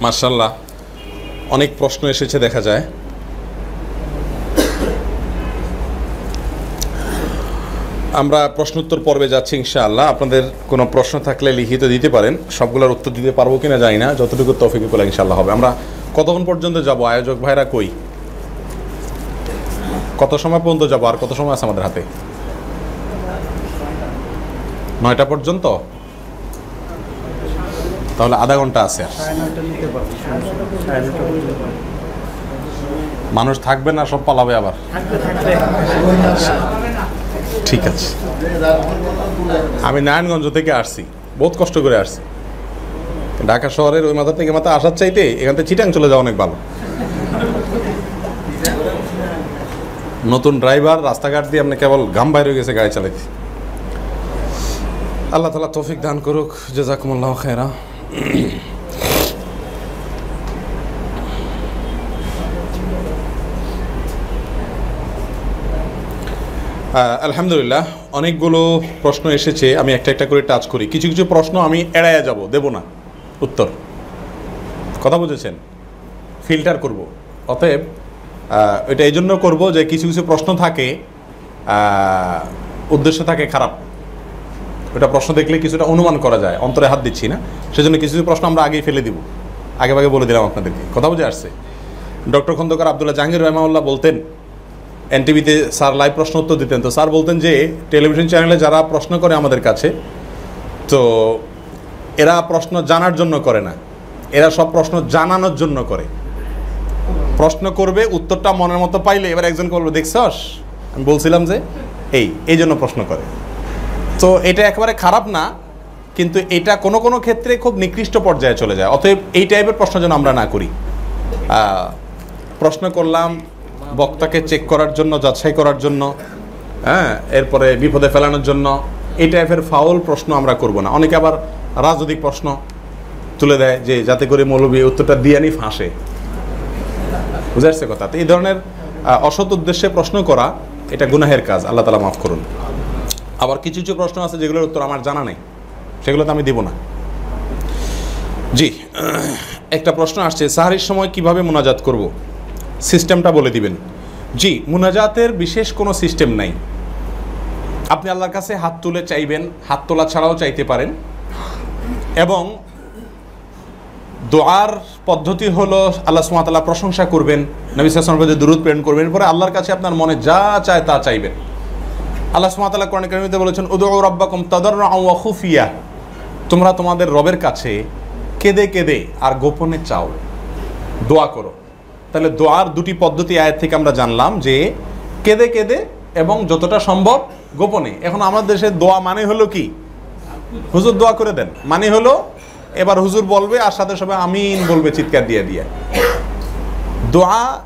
মার্শাল্লাহ অনেক প্রশ্ন এসেছে দেখা যায়। আমরা প্রশ্নোত্তর পর্বে যাচ্ছি ইনশাআল্লাহ। আপনাদের কোনো প্রশ্ন থাকলে লিখিত দিতে পারেন। সবগুলোর উত্তর দিতে পারব কিনা জানি না। যতটুকু তফিক বলে ইনশাআল্লাহ হবে। আমরা কতক্ষণ পর্যন্ত যাব? আয়োজক ভাইরা কই? কত সময় পর্যন্ত যাব? আর কত সময় আছে আমাদের হাতে? নয়টা পর্যন্ত? তাহলে আধা ঘণ্টা আছে। মানুষ থাকবে না, সব পালাবে আবার। ঠিক আছে। আমি নারায়ণগঞ্জ থেকে আসছি, বহুত কষ্ট করে আসছি। ঢাকা শহরের ওই মাথা থেকে মাথা আসার চাইতে এখান থেকে চিটাং চলে যাওয়া অনেক ভালো। নতুন ড্রাইভার, রাস্তাঘাট দিয়ে আপনি কেবল ঘাম বাইরে গেছে, গাড়ি চালাইতে। আল্লাহ তালা তৌফিক দান করুক, জেজাকুমুল্লাহ খেরা আলহামদুলিল্লাহ, অনেকগুলো প্রশ্ন এসেছে, আমি একটা একটা করে টাচ করি। কিছু কিছু প্রশ্ন আমি এড়াইয়া যাব, দেব না। উত্তর। কথা বুঝেছেন? ফিল্টার করব। অতএব এটা এই জন্য করব যে কিছু কিছু প্রশ্ন থাকে উদ্দেশ্য থাকে খারাপ। ওটা প্রশ্ন দেখলে কিছুটা অনুমান করা যায়, অন্তরে হাত দিচ্ছি না। সেজন্য কিছু কিছু প্রশ্ন আমরা আগেই ফেলে দিব। আগে আগে বলে দিলাম আপনাদেরকে। কথা বুঝে আসছে? ডক্টর খন্দকার আবদুল্লাহ জাহাঙ্গীর রহমাউল্লাহ বলতেন, এনটিভিতে স্যার লাইভ প্রশ্ন উত্তর দিতেন, তো স্যার বলতেন যে, টেলিভিশন চ্যানেলে যারা প্রশ্ন করে আমাদের কাছে, তো এরা প্রশ্ন জানার জন্য করে না। এরা সব প্রশ্ন জানানোর জন্য করে। প্রশ্ন করবে, উত্তরটা মনের মতো পাইলে এবার একজন বলবে, দেখছস? আমি বলছিলাম যে, এই এই জন্য প্রশ্ন করে। তো এটা একেবারে খারাপ না, কিন্তু এটা কোনো কোনো ক্ষেত্রে খুব নিকৃষ্ট পর্যায়ে চলে যায়। অতএব এই টাইপের প্রশ্ন যেন আমরা না করি। প্রশ্ন করলাম বক্তাকে চেক করার জন্য, যাচাই করার জন্য হ্যাঁ এরপরে বিপদে ফেলানোর জন্য। এই টাইপের ফাউল প্রশ্ন আমরা করব না। অনেকে আবার রাজনৈতিক প্রশ্ন তুলে দেয় যে, যাতে করে মৌলবী উত্তরটা দিয়ে নি ফাঁসে। বুঝে আসছে কথা? তো এই ধরনের অসৎ উদ্দেশ্যে প্রশ্ন করা, এটা গুনাহের কাজ। আল্লাহ তালা মাফ করুন। আবার কিছু কিছু প্রশ্ন আছে যেগুলোর উত্তর আমার জানা নেই। সেগুলো তো আমি দিব না। জি, একটা প্রশ্ন আসছে, সাহারির সময় কীভাবে মোনাজাত করব? সিস্টেমটা বলে দিবেন। জি, মুনাজাতের বিশেষ কোনো সিস্টেম নাই। আপনি আল্লাহর কাছে হাত তুলে চাইবেন, হাত তোলা ছাড়াও চাইতে পারেন। এবং দোয়ার পদ্ধতি হলো আল্লাহ সুমাতাল্লাহ প্রশংসা করবেন, নবী সাসমের দূরত প্রেরণ করবেন, এরপরে আল্লাহর কাছে আপনার মনে যা চায় তা চাইবেন। আল্লাহ সুমাতাল্লাহ কোরআন কারিমিতে বলেছেন উদু রব্বাকুম তাদর খুফিয়া। তোমরা তোমাদের রবের কাছে কেঁদে কেঁদে আর গোপনে চাও। দোয়া করো। তাহলে দোয়ার দুটি পদ্ধতি আয়ের থেকে আমরা জানলাম যে কেঁদে কেঁদে এবং যতটা সম্ভব গোপনে। এখন আমাদের দেশে দোয়া মানে হলো কি? হুজুর দোয়া করে দেন। মানে হলো এবার হুজুর বলবে, আর সাথে সবাই আমিন বলবে, চিৎকার দিয়ে দিয়ে। দোয়া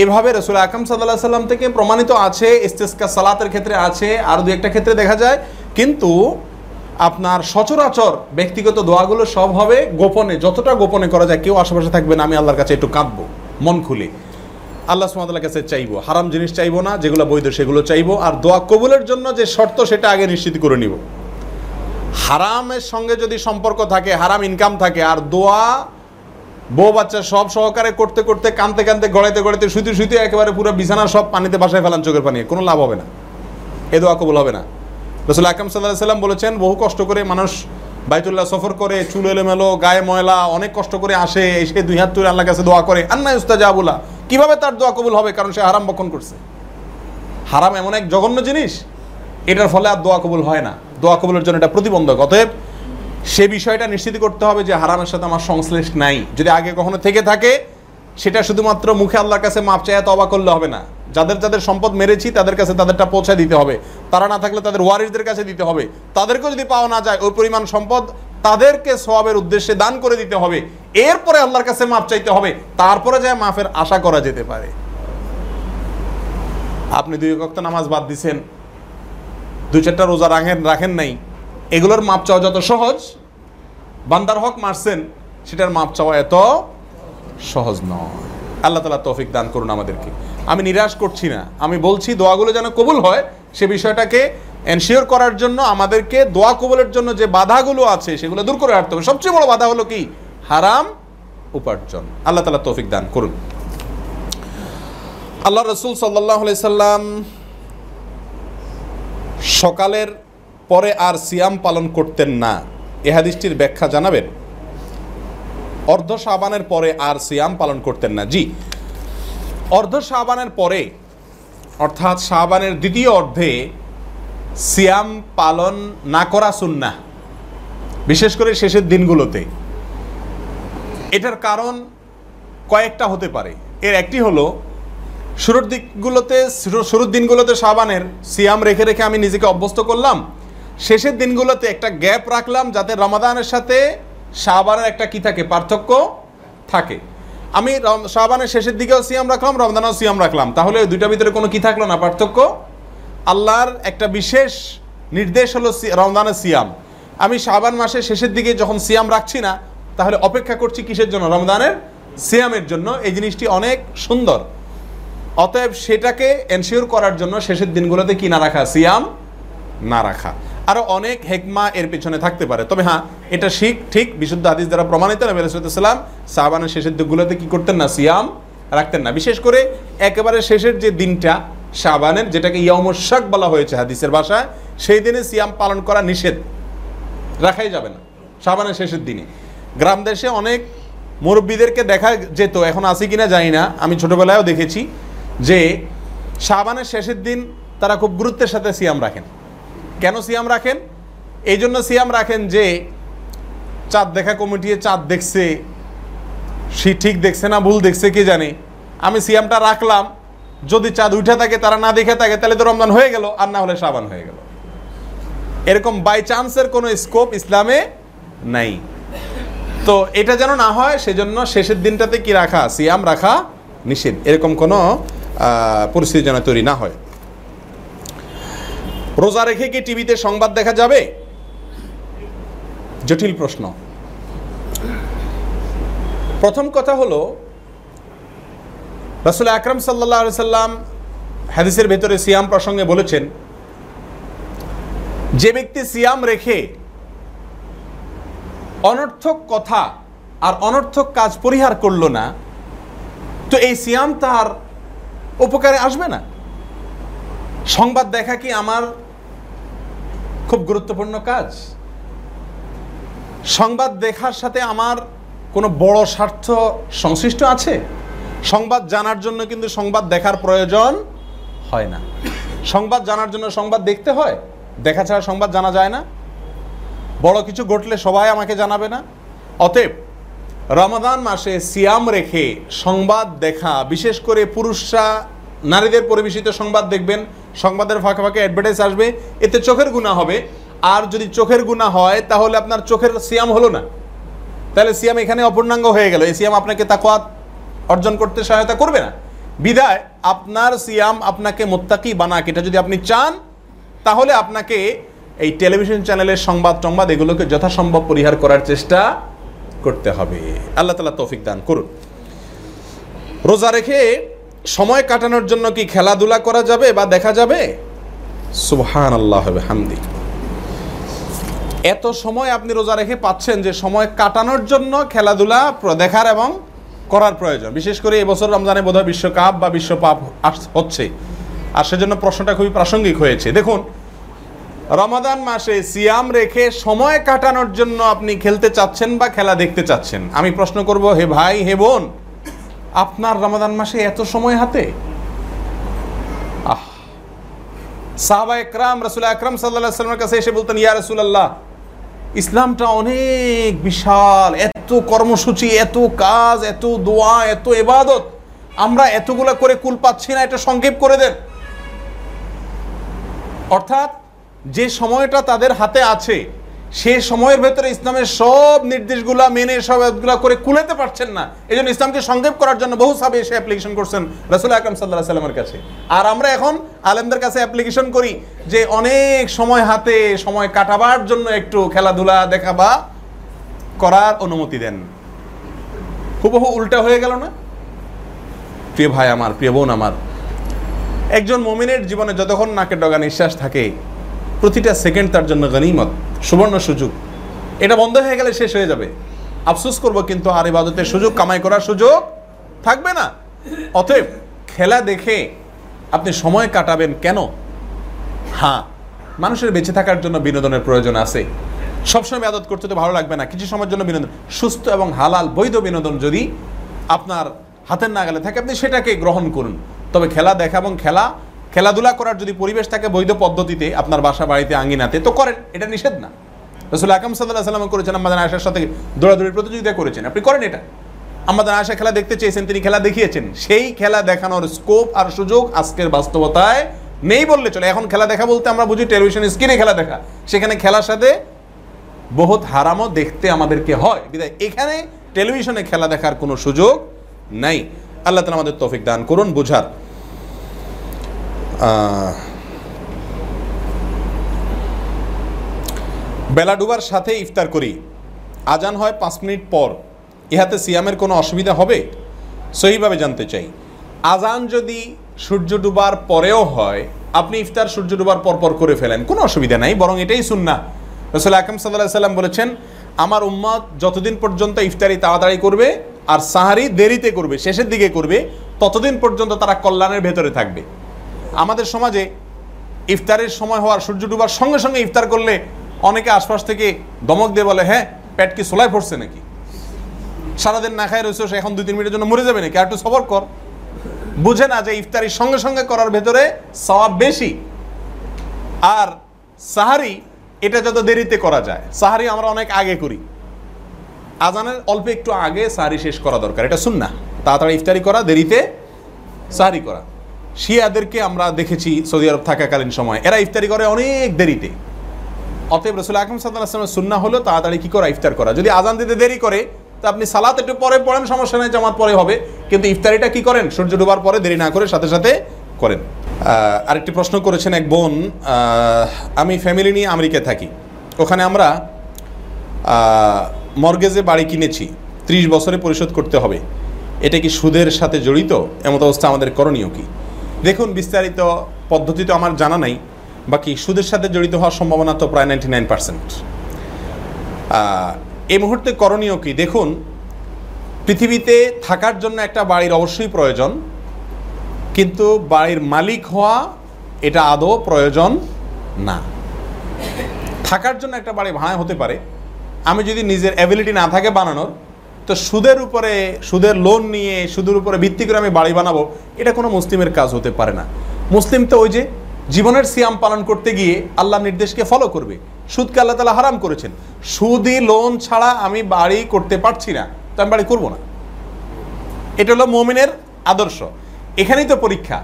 এভাবে রসুল আকাম সাল্লাহ সাল্লাম থেকে প্রমাণিত আছে, ইস্তেস্কা সালাতের ক্ষেত্রে আছে, আর দু একটা ক্ষেত্রে দেখা যায়। কিন্তু আপনার সচরাচর ব্যক্তিগত দোয়াগুলো সব হবে গোপনে, যতটা গোপনে করা যায়, কেউ আশেপাশে থাকবে না, আমি আল্লাহর কাছে একটু কাঁদবো, মন খুলে। আল্লাহ সুমাতার কাছে চাইব, হারাম জিনিস চাইব না, যেগুলো বৈধ সেগুলো চাইব, আর দোয়া কবুলের জন্য যে শর্ত, সেটা আগে নিশ্চিত করে নিব। হারামের সঙ্গে যদি সম্পর্ক থাকে, হারাম ইনকাম থাকে, আর দোয়া বউ বাচ্চা সব সহকারে করতে করতে কানতে কানতে, গড়াইতে গড়াইতে, শুইতে শুইতে একেবারে পুরো বিছানা সব পানিতে বাসায় ফেলান চোখের পানি। কোনো লাভ হবে না। এ দোয়া কবুল হবে না। রসুল আকাম সাল্লাহ সাল্লাম বলেছেন, বহু কষ্ট করে মানুষ বাইতুল্লাহ সফর করে, চুল এলোমেলো, গায়ে ময়লা, অনেক কষ্ট করে আসে, এসে দুই হাত তুলে আল্লাহ কাছে দোয়া করে। আন্না উস্তাজাবুলা কীভাবে তার দোয়া কবুল হবে? কারণ সে হারাম বক্ষণ করছে। হারাম এমন এক জঘন্য জিনিস। এটার ফলে আর দোয়া কবুল হয় না। দোয়া কবুলের জন্য এটা প্রতিবন্ধক। অতএব সে বিষয়টা নিশ্চিত করতে হবে যে হারামের সাথে আমার সংশ্লেষ নাই। যদি আগে কখনো থেকে থাকে, সেটা শুধুমাত্র মুখে আল্লাহর কাছে মাপ চাইয়া তবা করলে হবে না। যাদের যাদের সম্পদ মেরেছি, তাদের কাছে তাদেরটা পৌঁছে দিতে হবে। তারা না থাকলে তাদের ওয়ারিসদের কাছে দিতে হবে। তাদেরকেও যদি পাওয়া না যায়, ওই পরিমাণ সম্পদ তাদেরকে সবাবের উদ্দেশ্যে দান করে দিতে হবে। এরপরে আল্লাহর কাছে মাপ চাইতে হবে। তারপরে যায় মাফের আশা করা যেতে পারে। আপনি দুই কক্ত নামাজ বাদ দিছেন দু চারটা রোজা রাখেন রাখেন নাই। এগুলোর মাপ চাওয়া যত সহজ, বান্দার হক মারছেন, সেটার মাপ চাওয়া এত সহজ নয়। আল্লাহ তালা তৌফিক দান করুন আমাদেরকে। আমি নিরাশ করছি না। আমি বলছি, দোয়াগুলো যেন কবুল হয়, সে বিষয়টাকে এনশিওর করার জন্য আমাদেরকে দোয়া কবুলের জন্য যে বাধাগুলো আছে, সেগুলো দূর করে হাঁটতে হবে। সবচেয়ে বড় বাধা হলো কি? হারাম উপার্জন। আল্লাহ তালা তৌফিক দান করুন। আল্লাহ রসুল সাল্লাহ সাল্লাম সকালের পরে আর সিয়াম পালন করতেন না। এ হাদিসটির ব্যাখ্যা জানাবেন। অর্ধ সাবানের পরে আর সিয়াম পালন করতেন না। জি। অর্ধ সাবানের পরে, অর্থাৎ সাবানের দ্বিতীয় অর্ধে সিয়াম পালন না করা সুন্না বিশেষ করে শেষের দিনগুলোতে। এটার কারণ কয়েকটা হতে পারে। এর একটি হলো, শুরুর দিকগুলোতে শুরুর দিনগুলোতে সাবানের সিয়াম রেখে রেখে আমি নিজেকে অভ্যস্ত করলাম শেষের দিনগুলোতে একটা গ্যাপ রাখলাম যাতে রমাদানের সাথে সাবানের একটা কি থাকে? পার্থক্য থাকে। আমি শাবানের শেষের দিকেও সিয়াম রাখলাম, রমজানেও সিয়াম রাখলাম। তাহলে ওই দুইটার ভিতরে কোনো কি থাকল না পার্থক্য? আল্লাহর একটা বিশেষ নির্দেশ হলো রমজানের সিয়াম। আমি শাবান মাসের শেষের দিকে যখন সিয়াম রাখছি না, তাহলে অপেক্ষা করছি কিসের জন্য? রমজানের সিয়ামের জন্য। এই জিনিসটি অনেক সুন্দর। অতএব সেটাকে এনশিওর করার জন্য শেষের দিনগুলোতে কি না রাখা? সিয়াম না রাখা। আরও অনেক হেকমা এর পেছনে থাকতে পারে। তবে হ্যাঁ এটা শিখ, ঠিক বিশুদ্ধ হাদিস দ্বারা প্রমাণিত। নবী সাল্লাম সাহাবানের শেষের দিকগুলোতে কি করতেন না? সিয়াম রাখতেন না। বিশেষ করে একেবারে শেষের যে দিনটা শাবানের যেটাকে ইয়মশাক বলা হয়েছে হাদিসের ভাষায়, সেই দিনে সিয়াম পালন করা নিষেধ। রাখাই যাবে না শাবানের শেষের দিনে। গ্রাম দেশে অনেক মুরব্বীদেরকে দেখা যেত, এখন আসি কিনা জানি না, আমি ছোটবেলায়ও দেখেছি যে শাবানের শেষের দিন তারা খুব গুরুত্বের সাথে সিয়াম রাখেন। কেন সিয়াম রাখেন? এই জন্য সিয়াম রাখেন যে, চাঁদ দেখা কমিটি চাঁদ দেখছে, সে ঠিক দেখছে না, ভুল দেখছে, কে জানে? আমি সিয়ামটা রাখলাম, যদি চাঁদ উঠে থাকে, তারা না দেখে থাকে, তাহলে তো রমজান হয়ে গেল, আর না হলে সাবান হয়ে গেল। এরকম বাই চান্সের কোনো স্কোপ ইসলামে নাই। তো এটা যেন না হয়, সেজন্য শেষের দিনটাতে কি রাখা? সিয়াম রাখা নিষেধ। এরকম কোনো পরিস্থিতি যেন তৈরি না হয়। রোজা রেখে কি টিভিতে সংবাদ দেখা যাবে? জটিল প্রশ্ন। প্রথম কথা হলো, রাসুল আকরম সাল্লাহ সাল্লাম হাদিসের ভেতরে সিয়াম প্রসঙ্গে বলেছেন, যে ব্যক্তি সিয়াম রেখে অনর্থক কথা আর অনর্থক কাজ পরিহার করল না, তো এই সিয়াম তার উপকারে আসবে না? সংবাদ দেখা কি আমার খুব গুরুত্বপূর্ণ কাজ। সংবাদ দেখার সাথে আমার কোনো বড় স্বার্থ সংশ্লিষ্ট আছে? সংবাদ জানার জন্য কিন্তু সংবাদ দেখার প্রয়োজন হয় না। সংবাদ জানার জন্য সংবাদ দেখতে হয়। দেখা ছাড়া সংবাদ জানা যায় না। বড় কিছু ঘটলে সবাই আমাকে জানাবে না। অতএব রমাদান মাসে সিয়াম রেখে সংবাদ দেখা, বিশেষ করে পুরুষরা, নারীদের পরিবেশিত সংবাদ দেখবেন সংবাদের ফাঁকে ফাঁকে অ্যাডভার্টাইজ আসবে, এতে চোখের গুণা হবে। আর যদি চোখের গুণা হয়, তাহলে আপনার চোখের সিয়াম হলো না। তাহলে সিয়াম এখানে অপূর্ণাঙ্গ হয়ে গেল। এই সিয়াম আপনাকে তাকওয়াত অর্জন করতে সহায়তা করবে না। বিদায়, আপনার সিয়াম আপনাকে মোত্তাকি বানাক। এটা যদি আপনি চান, তাহলে আপনাকে এই টেলিভিশন চ্যানেলের সংবাদ টংবাদ এগুলোকে যথাসম্ভব পরিহার করার চেষ্টা করতে হবে। আল্লাহ তালা তৌফিক দান করুন। রোজা রেখে সময় কাটানোর জন্য কি খেলাধুলা করা যাবে বা দেখা যাবে? সুবহান আল্লাহ হবে হামদি এত সময় আপনি রোজা রেখে পাচ্ছেন যে সময় কাটানোর জন্য খেলাধুলা দেখার এবং করার প্রয়োজন। বিশেষ করে এবছর রমজানে বোধহয় বিশ্বকাপ বা বিশ্বপাপ হচ্ছে। আর সেজন্য প্রশ্নটা খুবই প্রাসঙ্গিক হয়েছে। দেখুন, রমাদান মাসে সিয়াম রেখে সময় কাটানোর জন্য আপনি খেলতে চাচ্ছেন বা খেলা দেখতে চাচ্ছেন? আমি প্রশ্ন করব, হে ভাই, হে বোন আপনার রমাদান মাসে এত সময় হাতে? আহ। সাহাবা একরাম, রসুল আকরাম সাল্লাহ সাল্লামের কাছে এসে বলতেন, ইয়া রসুলাল্লাহ, ইসলামটা অনেক বিশাল, এত কর্মসূচি, এত কাজ, এত দোয়া, এত এবাদত আমরা এতগুলা করে কুল পাচ্ছি না, এটা সংক্ষেপ করে দেন। অর্থাৎ যে সময়টা তাদের হাতে আছে সে সময়ের ভেতরে ইসলামের সব নির্দেশগুলা মেনে, সব করে কুলেতে পারছেন না। এই জন্য ইসলামকে সংক্ষেপ করার জন্য বহু সাবে এসে অ্যাপ্লিকেশন করছেন রসুল আকরম সাল্লাহ সাল্লামের কাছে। আর আমরা এখন আলেমদের কাছে অ্যাপ্লিকেশন করি যে অনেক সময় হাতে সময় কাটাবার জন্য একটু খেলাধুলা দেখা বা করার অনুমতি দেন। হুবহু উল্টা হয়ে গেল না? প্রিয় ভাই আমার, প্রিয় বোন আমার, একজন মমিনের জীবনে যতক্ষণ নাকের ডগা নিঃশ্বাস থাকে, প্রতিটা সেকেন্ড তার জন্য গনিমত। সুবর্ণ সুযোগ। এটা বন্ধ হয়ে গেলে শেষ হয়ে যাবে। আফসোস করব কিন্তু আর ইবাদতের সুযোগ, কামাই করার সুযোগ থাকবে না। অতএব খেলা দেখে আপনি সময় কাটাবেন কেন? হ্যাঁ মানুষের বেঁচে থাকার জন্য বিনোদনের প্রয়োজন আছে। সবসময় আদত করতে তো ভালো লাগবে না। কিছু সময়ের জন্য বিনোদন, সুস্থ এবং হালাল বৈধ বিনোদন যদি আপনার হাতের নাগালে থাকে, আপনি সেটাকে গ্রহণ করুন। তবে খেলা দেখা এবং খেলা খেলাধুলা করার যদি পরিবেশ থাকে বৈধ পদ্ধতিতে আপনার বাসা বাড়িতে আঙ্গিনাতে তো করেন, এটা নিষেধ না। রসুল আকাম সাল্লাহ সাল্লাম করেছেন আমাদের আয়সার সাথে দৌড়াদৌড়ির প্রতিযোগিতা করেছেন। আপনি করেন এটা। আমাদের আয়সা খেলা দেখতে চেয়েছেন, তিনি খেলা দেখিয়েছেন। সেই খেলা দেখানোর স্কোপ আর সুযোগ আজকের বাস্তবতায় নেই বললে চলে। এখন খেলা দেখা বলতে আমরা বুঝি টেলিভিশন স্ক্রিনে খেলা দেখা। সেখানে খেলার সাথে বহুত হারামও দেখতে আমাদেরকে হয়। বিদায়, এখানে টেলিভিশনে খেলা দেখার কোনো সুযোগ নাই। আল্লাহ তালা আমাদের তৌফিক দান করুন, বুঝার বেলা ডুবার সাথে ইফতার করি। আজান হয় পাঁচ মিনিট পর। ইহাতে সিয়ামের কোনো অসুবিধা হবে? সহিভাবে জানতে চাই। আজান যদি সূর্য ডুবার পরেও হয়, আপনি ইফতার সূর্য ডুবার পর পর করে ফেলেন। কোনো অসুবিধা নাই, বরং এটাই সুন্না রসুল আকরম সাল্লাহ সাল্লাম বলেছেন, আমার উম্মত যতদিন পর্যন্ত ইফতারি তাড়াতাড়ি করবে আর সাহারি দেরিতে করবে, শেষের দিকে করবে, ততদিন পর্যন্ত তারা কল্যাণের ভেতরে থাকবে। আমাদের সমাজে ইফতারের সময় হওয়ার সূর্য ডুবার সঙ্গে সঙ্গে ইফতার করলে অনেকে আশপাশ থেকে দমক দিয়ে বলে হ্যাঁ পেট কি সোলায় পড়ছে নাকি? সারাদিন না খায় রয়েছে এখন দুই তিন মিনিটের জন্য মরে যাবে নাকি? আর একটু সবর কর। বুঝে না যে ইফতারির সঙ্গে সঙ্গে করার ভেতরে সওয়াব বেশি। আর সাহারি, এটা যত দেরিতে করা যায়, সাহারি আমরা অনেক আগে করি। আজানের অল্প একটু আগে সাহারি শেষ করা দরকার, এটা শুন না তাড়াতাড়ি ইফতারি করা, দেরিতে সাহারি করা। শিয়াদেরকে আমরা দেখেছি সৌদি আরব থাকাকালীন সময়। এরা ইফতারি করে অনেক দেরিতে। অতএব রসুল আকরম সাল্লামের সুন্না হলো তাড়াতাড়ি কী করা ইফতার করা? যদি আজান দিতে দেরি করে, তো আপনি সালাত একটু পরে পড়েন, সমস্যা নেই, জামাত পরে হবে। কিন্তু ইফতারিটা কি করেন? সূর্য ডুবার পরে দেরি না করে সাথে সাথে করেন। আরেকটি প্রশ্ন করেছেন এক বোন আমি ফ্যামিলি নিয়ে আমেরিকায় থাকি। ওখানে আমরা মর্গেজে বাড়ি কিনেছি। ত্রিশ বছরে পরিশোধ করতে হবে। এটা কি সুদের সাথে জড়িত? এমত অবস্থা আমাদের করণীয় কি? দেখুন, বিস্তারিত পদ্ধতি তো আমার জানা নাই, বাকি সুদের সাথে জড়িত হওয়ার সম্ভাবনা তো প্রায় নাইনটি নাইন পার্সেন্ট। এই মুহূর্তে করণীয় কি? দেখুন, পৃথিবীতে থাকার জন্য একটা বাড়ির অবশ্যই প্রয়োজন, কিন্তু বাড়ির মালিক হওয়া এটা আদৌ প্রয়োজন না। থাকার জন্য একটা বাড়ি ভাড়া হতে পারে। আমি যদি নিজের অ্যাবিলিটি না থাকে বানানোর তো সুদের উপরে, সুদের লোন নিয়ে, সুদের উপরে ভিত্তি করে আমি বাড়ি বানাবো, এটা কোনো মুসলিমের কাজ হতে পারে না। মুসলিম তো ওই যে জীবনের সিয়াম পালন করতে গিয়ে আল্লাহ নির্দেশকে ফলো করবে। সুদকে আল্লাহ তালা হারাম করেছেন। সুদি লোন ছাড়া আমি বাড়ি করতে পারছি না, তো আমি বাড়ি করব না। এটা হলো মমিনের আদর্শ। এখানেই তো পরীক্ষা।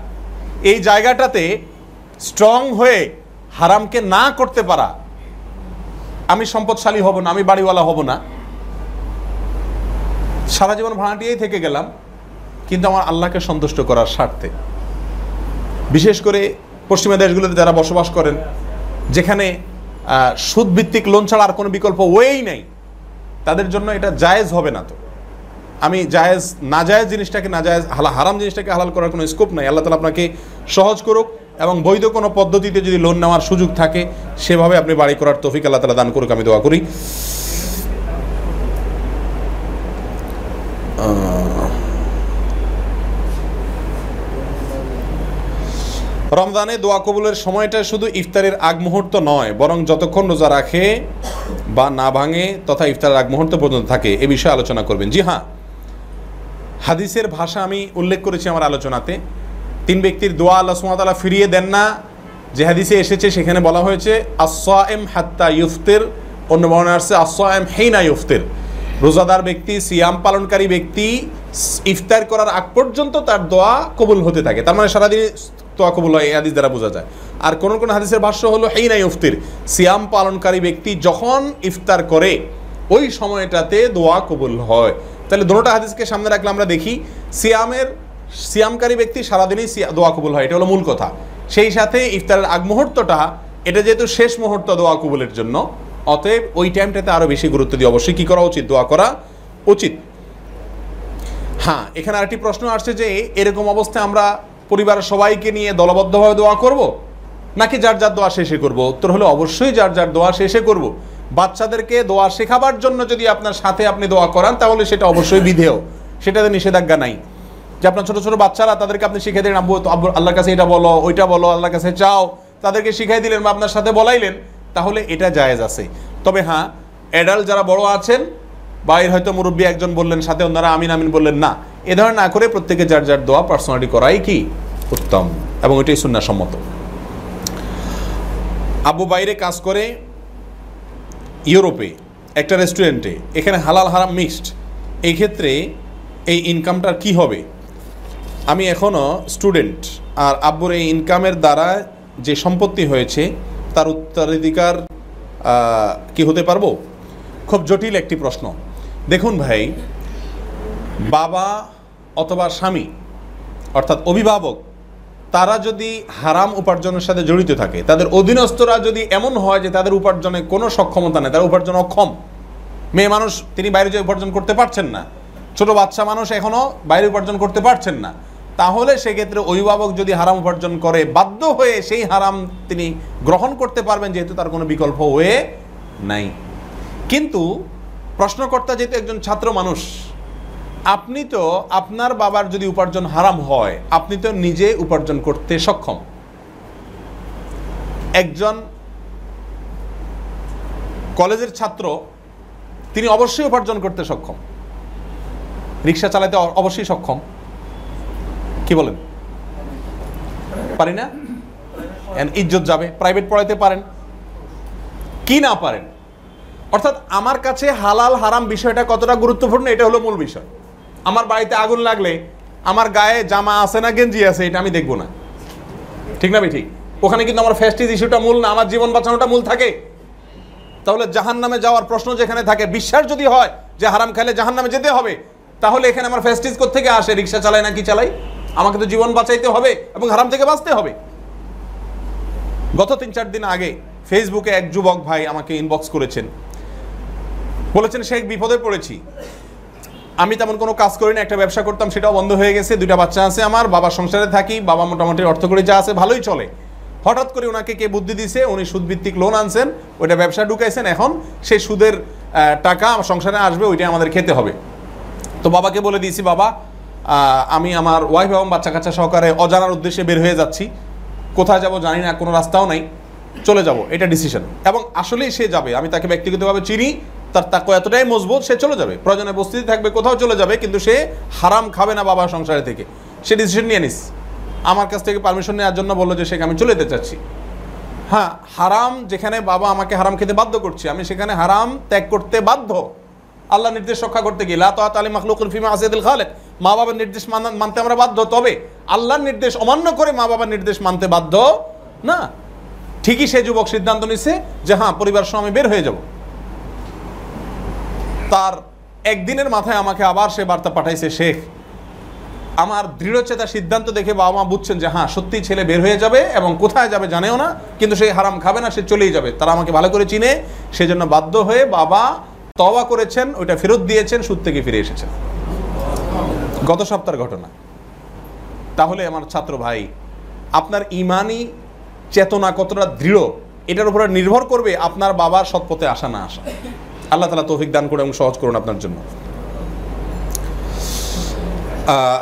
এই জায়গাটাতে স্ট্রং হয়ে হারামকে না করতে পারা, আমি সম্পদশালী হব না, আমি বাড়িওয়ালা হব না। সারা জীবন ভাড়াটিয়েই থেকে গেলাম, কিন্তু আমার আল্লাহকে সন্তুষ্ট করার স্বার্থে। বিশেষ করে পশ্চিমা দেশগুলোতে যারা বসবাস করেন, যেখানে সুদভিত্তিক লোন ছাড়া আর কোনো বিকল্প ওয়েই নেই, তাদের জন্য এটা জায়েজ হবে না তো। আমি জায়েজ না জায়েজ জিনিসটাকে নাজায়েজ, হালা, হারাম জিনিসটাকে হালাল করার কোনো স্কোপ নাই। আল্লাহ তালা আপনাকে সহজ করুক এবং বৈধ কোনো পদ্ধতিতে যদি লোন নেওয়ার সুযোগ থাকে, সেভাবে আপনি বাড়ি করার তৌফিক আল্লাহ তালা দান করুক, আমি দোয়া করি। রমজানে দোয়া কবুলের সময়টা শুধু ইফতারের আগ মুহূর্ত নয়, বরং যতক্ষণ রোজা রাখে বা না ভাঙে তথা ইফতারের আগ মুহূর্ত পর্যন্ত থাকে, এ বিষয়ে আলোচনা করবেন। জি হ্যাঁ হাদিসের ভাষা আমি উল্লেখ করেছি আমার আলোচনাতে। তিন ব্যক্তির দোয়া আল্লাহ সুমাতালা ফিরিয়ে দেন না। যে হাদিসে এসেছে, সেখানে বলা হয়েছে আসম হাত্তা ইউফতের। অন্য বর্ণনা আসছে আসম হেইনা ইউফতের। রোজাদার ব্যক্তি, সিয়াম পালনকারী ব্যক্তি ইফতার করার আগ পর্যন্ত তার দোয়া কবুল হতে থাকে। তার মানে সারাদিন দোয়া কবুল হয়, এই হাদিস দ্বারা বোঝা যায়। আর কোন কোন হাদিসের ভাষ্য হলো এই নাই ইফতির সিয়াম পালনকারী ব্যক্তি যখন ইফতার করে, ওই সময়টাতে দোয়া কবুল হয়। তাহলে দুটোটা হাদিসকে সামনে রাখলে আমরা দেখি, সিয়ামের, সিয়ামকারী ব্যক্তি সারাদিনই দোয়া কবুল হয়, এটা হলো মূল কথা। সেই সাথে ইফতারের আগ মুহূর্তটা, এটা যেহেতু শেষ মুহূর্ত দোয়া কবুলের জন্য অতএব ওই টাইমটাতে আরও বেশি গুরুত্ব দিয়ে অবশ্যই কী করা উচিত? দোয়া করা উচিত। হ্যাঁ এখানে আরেকটি প্রশ্ন আসছে যে, এরকম অবস্থায় আমরা পরিবারের সবাইকে নিয়ে দলবদ্ধভাবে দোয়া করব? নাকি যার যার দোয়া শেষে করব? উত্তর হলো, অবশ্যই যার যার দোয়া শেষে করব। বাচ্চাদেরকে দোয়া শেখাবার জন্য যদি আপনার সাথে আপনি দোয়া করান, তাহলে সেটা অবশ্যই বিধেয়। সেটাতে নিষেধাজ্ঞা নাই। যে আপনার ছোটো ছোটো বাচ্চারা, তাদেরকে আপনি শিখিয়ে দিলেন, আব্বু আল্লাহর কাছে এটা বলো, ওইটা বলো, আল্লাহর কাছে চাও। তাদেরকে শিখাই দিলেন বা আপনার সাথে বলাইলেন তাহলে এটা জায়েজ আছে। তবে হ্যাঁ অ্যাডাল্ট যারা বড় আছেন বা হয়তো মুরব্বী একজন বললেন, সাথে অন্যরা আমিন আমিন বললেন, না, এ ধরনের না করে প্রত্যেকে যার যার দোয়া পার্সোনালি করাই কি? উত্তম। এবং এটাই সুন্নাসম্মত আব্বু বাইরে কাজ করে ইউরোপে, একটা রেস্টুরেন্টে এখানে হালাল হারাম মিক্সড এই ক্ষেত্রে এই ইনকামটার কি হবে? আমি এখনও স্টুডেন্ট আর আব্বুর এই ইনকামের দ্বারা যে সম্পত্তি হয়েছে তার উত্তরাধিকার কি হতে পারব? খুব জটিল একটি প্রশ্ন। দেখুন ভাই, বাবা অথবা স্বামী, অর্থাৎ অভিভাবক, তারা যদি হারাম উপার্জনের সাথে জড়িত থাকে, তাদের অধীনস্থরা যদি এমন হয় যে তাদের উপার্জনে কোনো সক্ষমতা নেই তারা উপার্জন অক্ষম। মেয়ে মানুষ, তিনি বাইরে যে উপার্জন করতে পারছেন না। ছোট বাচ্চা মানুষ এখনও বাইরে উপার্জন করতে পারছেন না। তাহলে সেক্ষেত্রে অভিভাবক যদি হারাম উপার্জন করে, বাধ্য হয়ে সেই হারাম তিনি গ্রহণ করতে পারবেন, যেহেতু তার কোনো বিকল্প হয়ে নাই। কিন্তু প্রশ্নকর্তা যেহেতু একজন ছাত্র মানুষ, আপনি তো আপনার বাবার যদি উপার্জন হারাম হয়, আপনি তো নিজে উপার্জন করতে সক্ষম। একজন কলেজের ছাত্র, তিনি অবশ্যই উপার্জন করতে সক্ষম। রিক্সা চালাতে অবশ্যই সক্ষম। কি বলেন? পারি না? ইজ্জত যাবে প্রাইভেট পড়াইতে পারেন। কি না পারেন? অর্থাৎ আমার কাছে হালাল হারাম বিষয়টা কতটা গুরুত্বপূর্ণ, এটা হলো মূল বিষয়। আমার বাড়িতে আগুন লাগলে, আমার গায়ে জামা আছে না, গেঞ্জি আছে, এটা আমি দেখব না। ঠিক না ঠিক ওখানে কিন্তু আমার ফেস্টিজ ইস্যুটা মূল না, আমার জীবন বাঁচানোটা মূল থাকে। তাহলে জাহান নামে যাওয়ার প্রশ্ন যেখানে থাকে, বিশ্বাস যদি হয় যে হারাম খেলে জাহান নামে যেতে হবে, তাহলে এখানে আমার ফেস্টিজ থেকে আসে? রিক্সা চালাই না কি চালাই আমাকে তো জীবন বাঁচাইতে হবে এবং হারাম থেকে বাঁচতে হবে। গত তিন চার দিন আগে ফেসবুকে এক যুবক ভাই আমাকে ইনবক্স করেছেন। বলেছেন, শেখ, বিপদে পড়েছি। আমি তেমন কোনো কাজ করি না একটা ব্যবসা করতাম, সেটাও বন্ধ হয়ে গেছে, দুইটা বাচ্চা আছে আমার, বাবা সংসারে থাকি, বাবা মোটামুটি অর্থ করে যা আছে, ভালোই চলে। হঠাৎ করে ওনাকে কে বুদ্ধি দিছে, উনি সুদভিত্তিক লোন আনছেন, ওইটা ব্যবসা ঢুকাইছেন, এখন সেই সুদের টাকা সংসারে আসবে ওইটা আমাদের খেতে হবে। তো বাবাকে বলে দিয়েছি, বাবা আমি আমার ওয়াইফ এবং বাচ্চা কাচ্চা সহকারে অজানার উদ্দেশ্যে বের হয়ে যাচ্ছি। কোথায় যাব জানি না, কোনো রাস্তাও নাই। চলে যাব, এটা ডিসিশন এবং আসলেই সে যাবে, আমি তাকে ব্যক্তিগতভাবে চিনি, তার তাকে এতটাই মজবুত, সে চলে যাবে। প্রয়োজনে বস্তিতে থাকবে, কোথাও চলে যাবে, কিন্তু সে হারাম খাবে না বাবার সংসারে থেকে। সে ডিসিশন নিয়ে নিস। আমার কাছ থেকে পারমিশন নেওয়ার জন্য বলল যে, সেখানে আমি চলে যেতে চাচ্ছি। হ্যাঁ হারাম যেখানে বাবা আমাকে হারাম খেতে বাধ্য করছে, আমি সেখানে হারাম ত্যাগ করতে বাধ্য। আল্লাহ নির্দেশ রক্ষা করতে গিয়ে, লা তাআত আলী মাখলুকুল ফিমা আসিদুল খালেক। মা বাবার নির্দেশ মানা- মানতে আমরা বাধ্য, তবে আল্লাহর নির্দেশ অমান্য করে মা বাবার নির্দেশ মানতে বাধ্য না। ঠিকই সে যুবক সিদ্ধান্ত নিছে যে হ্যাঁ পরিবার সহ আমি বের হয়ে যাব। তার একদিনের মাথায় আমাকে আবার সে বার্তা পাঠাইছে, শেখ, আমার দৃঢ়চেতা সিদ্ধান্ত দেখে বাবা মা বুঝছেন যে হ্যাঁ সত্যি ছেলে বের হয়ে যাবে এবং কোথায় যাবে জানেও না, কিন্তু সে হারাম খাবে না, সে চলেই যাবে। তারা আমাকে ভালো করে চিনে, সেজন্য বাধ্য হয়ে বাবা তওবা করেছেন, ওইটা ফেরত দিয়েছেন, সুদ থেকে ফিরে এসেছেন। গত সপ্তাহের ঘটনা। তাহলে আমার ছাত্র ভাই, আপনার ইমানি চেতনা কতটা দৃঢ়, এটার উপরে নির্ভর করবে আপনার বাবার সৎপথে আসা না আসা। আল্লাহ তালা তৌফিক দান করে এবং সহজ করুন আপনার জন্য।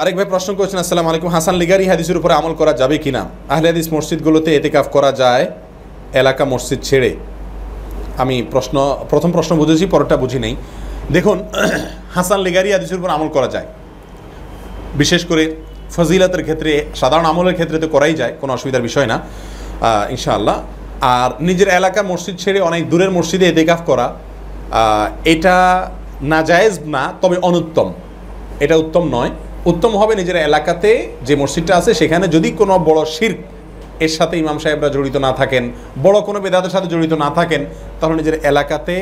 আরেক ভাই প্রশ্ন করেছেন, আসসালামু আলাইকুম, হাসান লিগারি হাদিসের উপরে আমল করা যাবে কিনা? আহলে হাদিস মসজিদগুলোতে এতেকাফ করা যায়, এলাকা মসজিদ ছেড়ে। আমি প্রশ্ন, প্রথম প্রশ্ন বুঝেছি, পরেরটা বুঝি নেই। দেখুন, হাসান লেগারি হাদিসের উপর আমল করা যায়। বিশেষ করে ফজিলাতের ক্ষেত্রে, সাধারণ আমলের ক্ষেত্রে তো করাই যায়, কোনো অসুবিধার বিষয় না। ইনশাআল্লাহ। আর নিজের এলাকা মসজিদ ছেড়ে অনেক দূরের মসজিদে এতেকাফ করা এটা না নাজায়েজ না, তবে অনুত্তম। এটা উত্তম নয়। উত্তম হবে নিজের এলাকাতে যে মসজিদটা আছে, সেখানে যদি কোনো বড় শির্ক এর সাথে ইমাম সাহেবরা জড়িত না থাকেন, বড় কোনো বেদাতের সাথে জড়িত না থাকেন, তাহলে নিজের এলাকাতে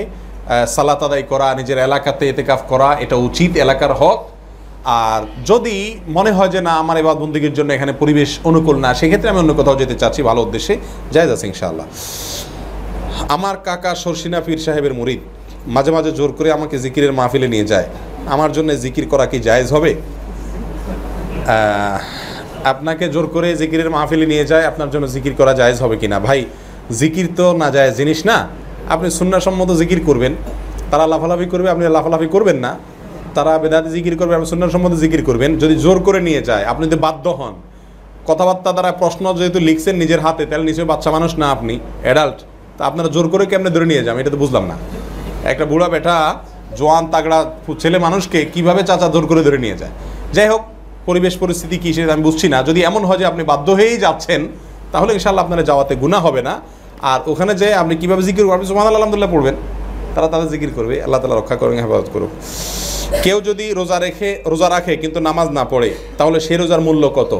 সালাত আদায় করা, নিজের এলাকাতে এতেকাফ করা, এটা উচিত এলাকার হক। আর যদি মনে হয় যে না, আমার এবার বন্দীগীর জন্য এখানে পরিবেশ অনুকূল না, সেক্ষেত্রে আমি অন্য কোথাও যেতে চাচ্ছি, ভালো উদ্দেশ্যে জায়জ আছে ইনশাআল্লাহ। আমার কাকা সরসিনা পীর সাহেবের মুরিদ, মাঝে মাঝে জোর করে আমাকে জিকিরের মাহফিলে নিয়ে যায়। আমার জন্য জিকির করা কি জায়েজ হবে? আপনাকে জোর করে জিকিরের মাহফিলে নিয়ে যায়, আপনার জন্য জিকির করা জায়েজ হবে কিনা? ভাই, জিকির তো না যায় জিনিস না। আপনি সুন্নাসম্মত জিকির করবেন, তারা লাফালাফি করবে, আপনি লাফালাফি করবেন না। তারা বেদাতি জিকির করবে, আপনি সুন্নাসম্মত জিকির করবেন। যদি জোর করে নিয়ে যায়, আপনি যদি বাধ্য হন, কথাবার্তা দ্বারা প্রশ্ন যেহেতু লিখছেন নিজের হাতে, তাহলে নিশ্চয়ই বাচ্চা মানুষ না আপনি অ্যাডাল্ট তা আপনারা জোর করে কেমনে ধরে নিয়ে যান এটা তো বুঝলাম না। একটা বুড়া বেটা, জোয়ান, তাগড়া, ছেলে মানুষকে কীভাবে চাচা জোর করে ধরে নিয়ে যায়? যাই হোক পরিবেশ পরিস্থিতি কী সেটা আমি বুঝছি না। যদি এমন হয় যে আপনি বাধ্য হয়েই যাচ্ছেন, তাহলে ইনশাল্লাহ আপনারা যাওয়াতে গুণা হবে না। আর ওখানে যে আপনি কীভাবে জিকির করবেন সুমান আলহামদুলিল্লাহ পড়বেন। তারা তাদের জিকির করবে, আল্লাহ তালা রক্ষা করবেন হেফাজত করুক। কেউ যদি রোজা রেখে, রোজা রাখে কিন্তু নামাজ না পড়ে, তাহলে সে রোজার মূল্য কত?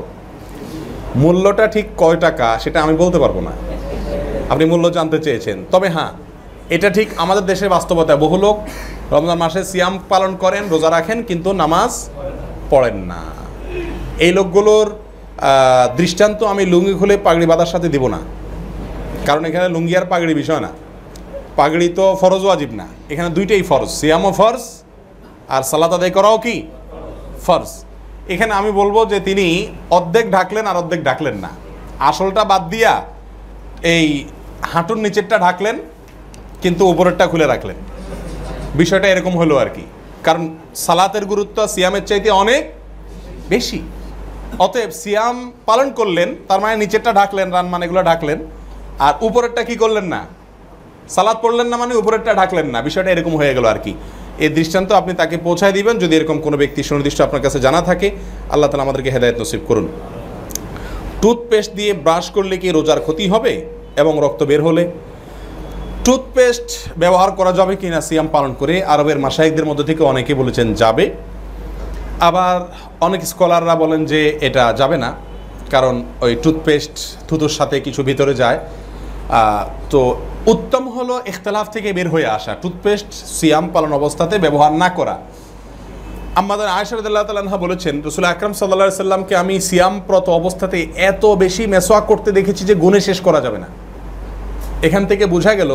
মূল্যটা ঠিক কয় টাকা, সেটা আমি বলতে পারব না। আপনি মূল্য জানতে চেয়েছেন। তবে হ্যাঁ এটা ঠিক আমাদের দেশের বাস্তবতা। বহু লোক রমজান মাসে সিয়াম পালন করেন, রোজা রাখেন, কিন্তু নামাজ পড়েন না। এই লোকগুলোর দৃষ্টান্ত আমি লুঙ্গি খুলে পাগড়ি বাঁধার সাথে দিব না। কারণ এখানে লুঙ্গি আর পাগড়ি বিষয় না। পাগড়ি তো ফরজ ওয়াজিব না। এখানে দুইটাই ফরজ, সিয়ামও ফরজ আর সালাত আদায় করাও কি? ফরজ। এখানে আমি বলব যে তিনি অর্ধেক ঢাকলেন আর অর্ধেক ঢাকলেন না। আসলটা বাদ দিয়া এই হাঁটুর নিচেরটা ঢাকলেন, কিন্তু উপরেরটা খুলে রাখলেন। বিষয়টা এরকম হলো আর কি। কারণ সালাতের গুরুত্ব সিয়ামের চাইতে অনেক বেশি। অতএব সিয়াম পালন করলেন, তার মানে নিচেরটা ঢাকলেন, রান মানে এগুলো ঢাকলেন। আর উপরেরটা কি করলেন না? সালাদ পড়লেন না মানে উপরেরটা ঢাকলেন না। বিষয়টা এরকম হয়ে গেল আর কি। এই দৃষ্টান্ত আপনি তাকে পৌঁছায় দিবেন, যদি এরকম কোনো ব্যক্তি সুনির্দিষ্ট আপনার কাছে জানা থাকে, আল্লাহ তালা আমাদেরকে হেদায়ত নসিব করুন। টুথপেস্ট দিয়ে ব্রাশ করলে কি রোজার ক্ষতি হবে এবং রক্ত বের হলে? টুথপেস্ট ব্যবহার করা যাবে কি না সিয়াম পালন করে? আরবের মাসায়িকদের মধ্যে থেকে অনেকে বলেছেন যাবে। আবার অনেক স্কলাররা বলেন যে এটা যাবে না, কারণ ওই টুথপেস্ট, থুতুর সাথে কিছু ভিতরে যায়। তো উত্তম হলো ইখতলাফ থেকে বের হয়ে আসা, টুথপেস্ট সিয়াম পালন অবস্থাতে ব্যবহার না করা। আমাদের আয়সরদুল্লাহ তালাহা বলেছেন, রসুল আকরম সাল্লা সাল্লামকে আমি সিয়ামপ্রত অবস্থাতে এত বেশি মেসোয়াক করতে দেখেছি যে গুণে শেষ করা যাবে না। এখান থেকে বোঝা গেল,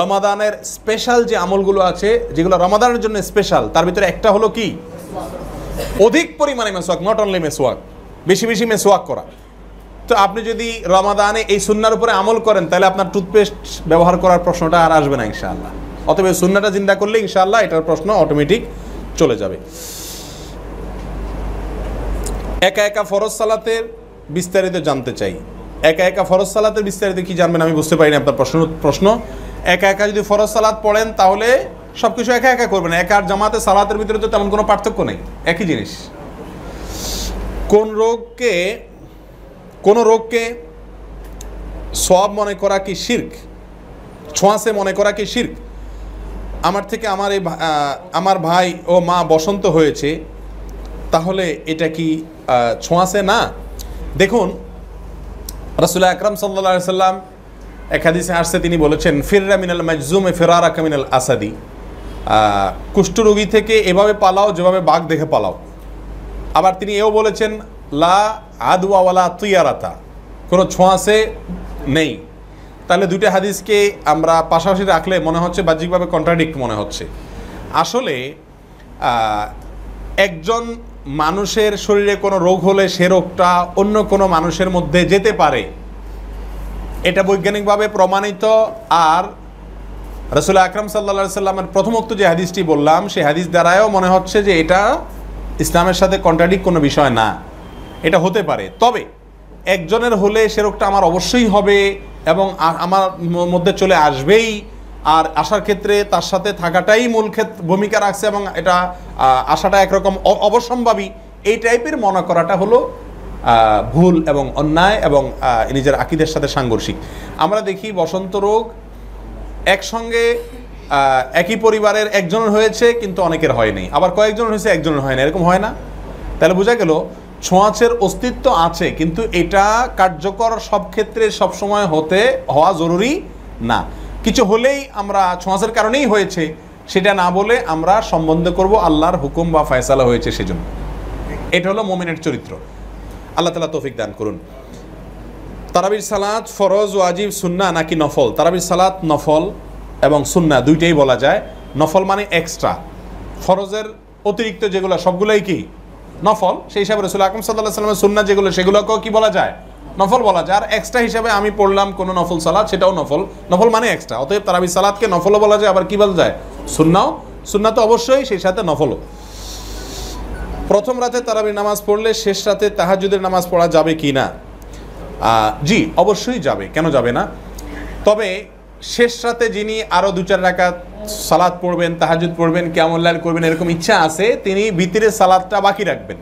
রমাদানের স্পেশাল যে আমলগুলো আছে, যেগুলো রমাদানের জন্য স্পেশাল তার ভিতরে একটা হলো কি? অধিক পরিমাণে মেসোয়াক নট অনলি মেসোয়াক, বেশি বেশি মেসোয়াক করা। তো আপনি যদি রমাদানে এই সুন্নার উপরে আমল করেন, তাহলে আপনার টুথপেস্ট ব্যবহার করার প্রশ্নটা আর আসবে না ইনশাআল্লাহ। অতএব সুন্নাটা চিন্তা করলে ইনশাআল্লাহ এটার প্রশ্ন অটোমেটিক চলে যাবে। একা একা ফরজ সালাতের বিস্তারিত জানতে চাই। একা একা ফরজ সালাতের বিস্তারিত কি জানবেন আমি বুঝতে পারিনি আপনার প্রশ্ন প্রশ্ন। একা একা যদি ফরজ সালাত পড়েন তাহলে সব কিছু একা একা করবেন একা আর জামাতে সালাতের ভিতরে তো তেমন কোনো পার্থক্য নেই। একই জিনিস। কোন রোগকে কোন রোগকে সব মনে করা কি শির্ক? ছোঁয়াশে মনে করা কি শির্ক? আমার থেকে আমার এই আমার ভাই ও মা বসন্ত হয়েছে, তাহলে এটা কি ছোঁয়াশে না? দেখুন রাসুল্লাহ আকরাম সাল্লা সাল্লাম এক হাদিসে আসছে, তিনি বলেছেন, ফিররা মিনাল মাজজুমে ফেরারা কামিনাল আসাদি। কুষ্ঠরোগী থেকে এভাবে পালাও, যেভাবে বাঘ দেখে পালাও। আবার তিনি এও বলেছেন, লা আদওয়াওয়ালা তুইয়ারাতা কোনো ছোঁয়াশে নেই। তাহলে দুইটা হাদিসকে আমরা পাশাপাশি রাখলে মনে হচ্ছে বাহ্যিকভাবে কন্ট্রাডিক্ট মনে হচ্ছে। আসলে একজন মানুষের শরীরে কোনো রোগ হলে সে রোগটা অন্য কোনো মানুষের মধ্যে যেতে পারে। এটা বৈজ্ঞানিকভাবে প্রমাণিত, আর রসুল আকরম সাল্লা সাল্লামের প্রথমোক্ত যে হাদিসটি বললাম, সেই হাদিস দ্বারাও মনে হচ্ছে যে এটা ইসলামের সাথে কন্ট্রাডিক্ট কোনো বিষয় না। এটা হতে পারে। তবে একজনের হলে সে রোগটা আমার অবশ্যই হবে এবং আমার মধ্যে চলে আসবেই। আর আসার ক্ষেত্রে তার সাথে থাকাটাই মূল ক্ষেত্র ভূমিকা রাখছে এবং এটা আসাটা একরকম অ- অবশ্যম্ভাবী। এই টাইপের মনে করাটা হলো ভুল এবং অন্যায় এবং নিজের আকিদের সাথে সাংঘর্ষিক। আমরা দেখি বসন্ত রোগ একসঙ্গে একই পরিবারের একজনের হয়েছে, কিন্তু অনেকের হয়নি। আবার কয়েকজন হয়েছে, একজনের হয় না এরকম হয় না? তাহলে বোঝা গেল, ছোঁয়াচের অস্তিত্ব আছে, কিন্তু এটা কার্যকর সব ক্ষেত্রে সবসময় হতে, হওয়া জরুরি না। কিছু হলেই আমরা ছোঁয়াচের কারণেই হয়েছে, সেটা না বলে আমরা সম্বন্ধ করব আল্লাহর হুকুম বা ফয়সালা হয়েছে সেজন্য। এটা হলো মোমিনের চরিত্র। আল্লাহ তালা তৌফিক দান করুন। তারাবির সালাত ফরজ ওয়াজিব সুন্না নাকি নফল? তারাবির সালাত নফল এবং সুন্না দুইটাই বলা যায়। নফল মানে এক্সট্রা ফরজের অতিরিক্ত যেগুলো, সবগুলোই কি? নফল। সেই হিসাবে রসুল আকরম সাল্লাহ সাল্লামের সুন্না যেগুলো, সেগুলোকেও কি বলা যায়? নফল বলা যায়। আর এক্সট্রা হিসাবে আমি পড়লাম কোনো নফল সালাদ সেটাও নফল। নফল মানে এক্সট্রা অতএব তারাবি সালাদকে নফলও বলা যায়, আবার কি বলা যায়? সুন্নাও। সুন্না তো অবশ্যই, সেই সাথে নফলও। প্রথম রাতে তারাবির নামাজ পড়লে শেষ রাতে তাহাজুদের নামাজ পড়া যাবে কি না? জি, অবশ্যই যাবে। কেন যাবে না? তবে শেষ রাতে যিনি আরও দু চার রাকাত সালাদ পড়বেন তাহাজুদ পড়বেন লাল করবেন, এরকম ইচ্ছা আছে, তিনি ভিতরের সালাদটা বাকি রাখবেন।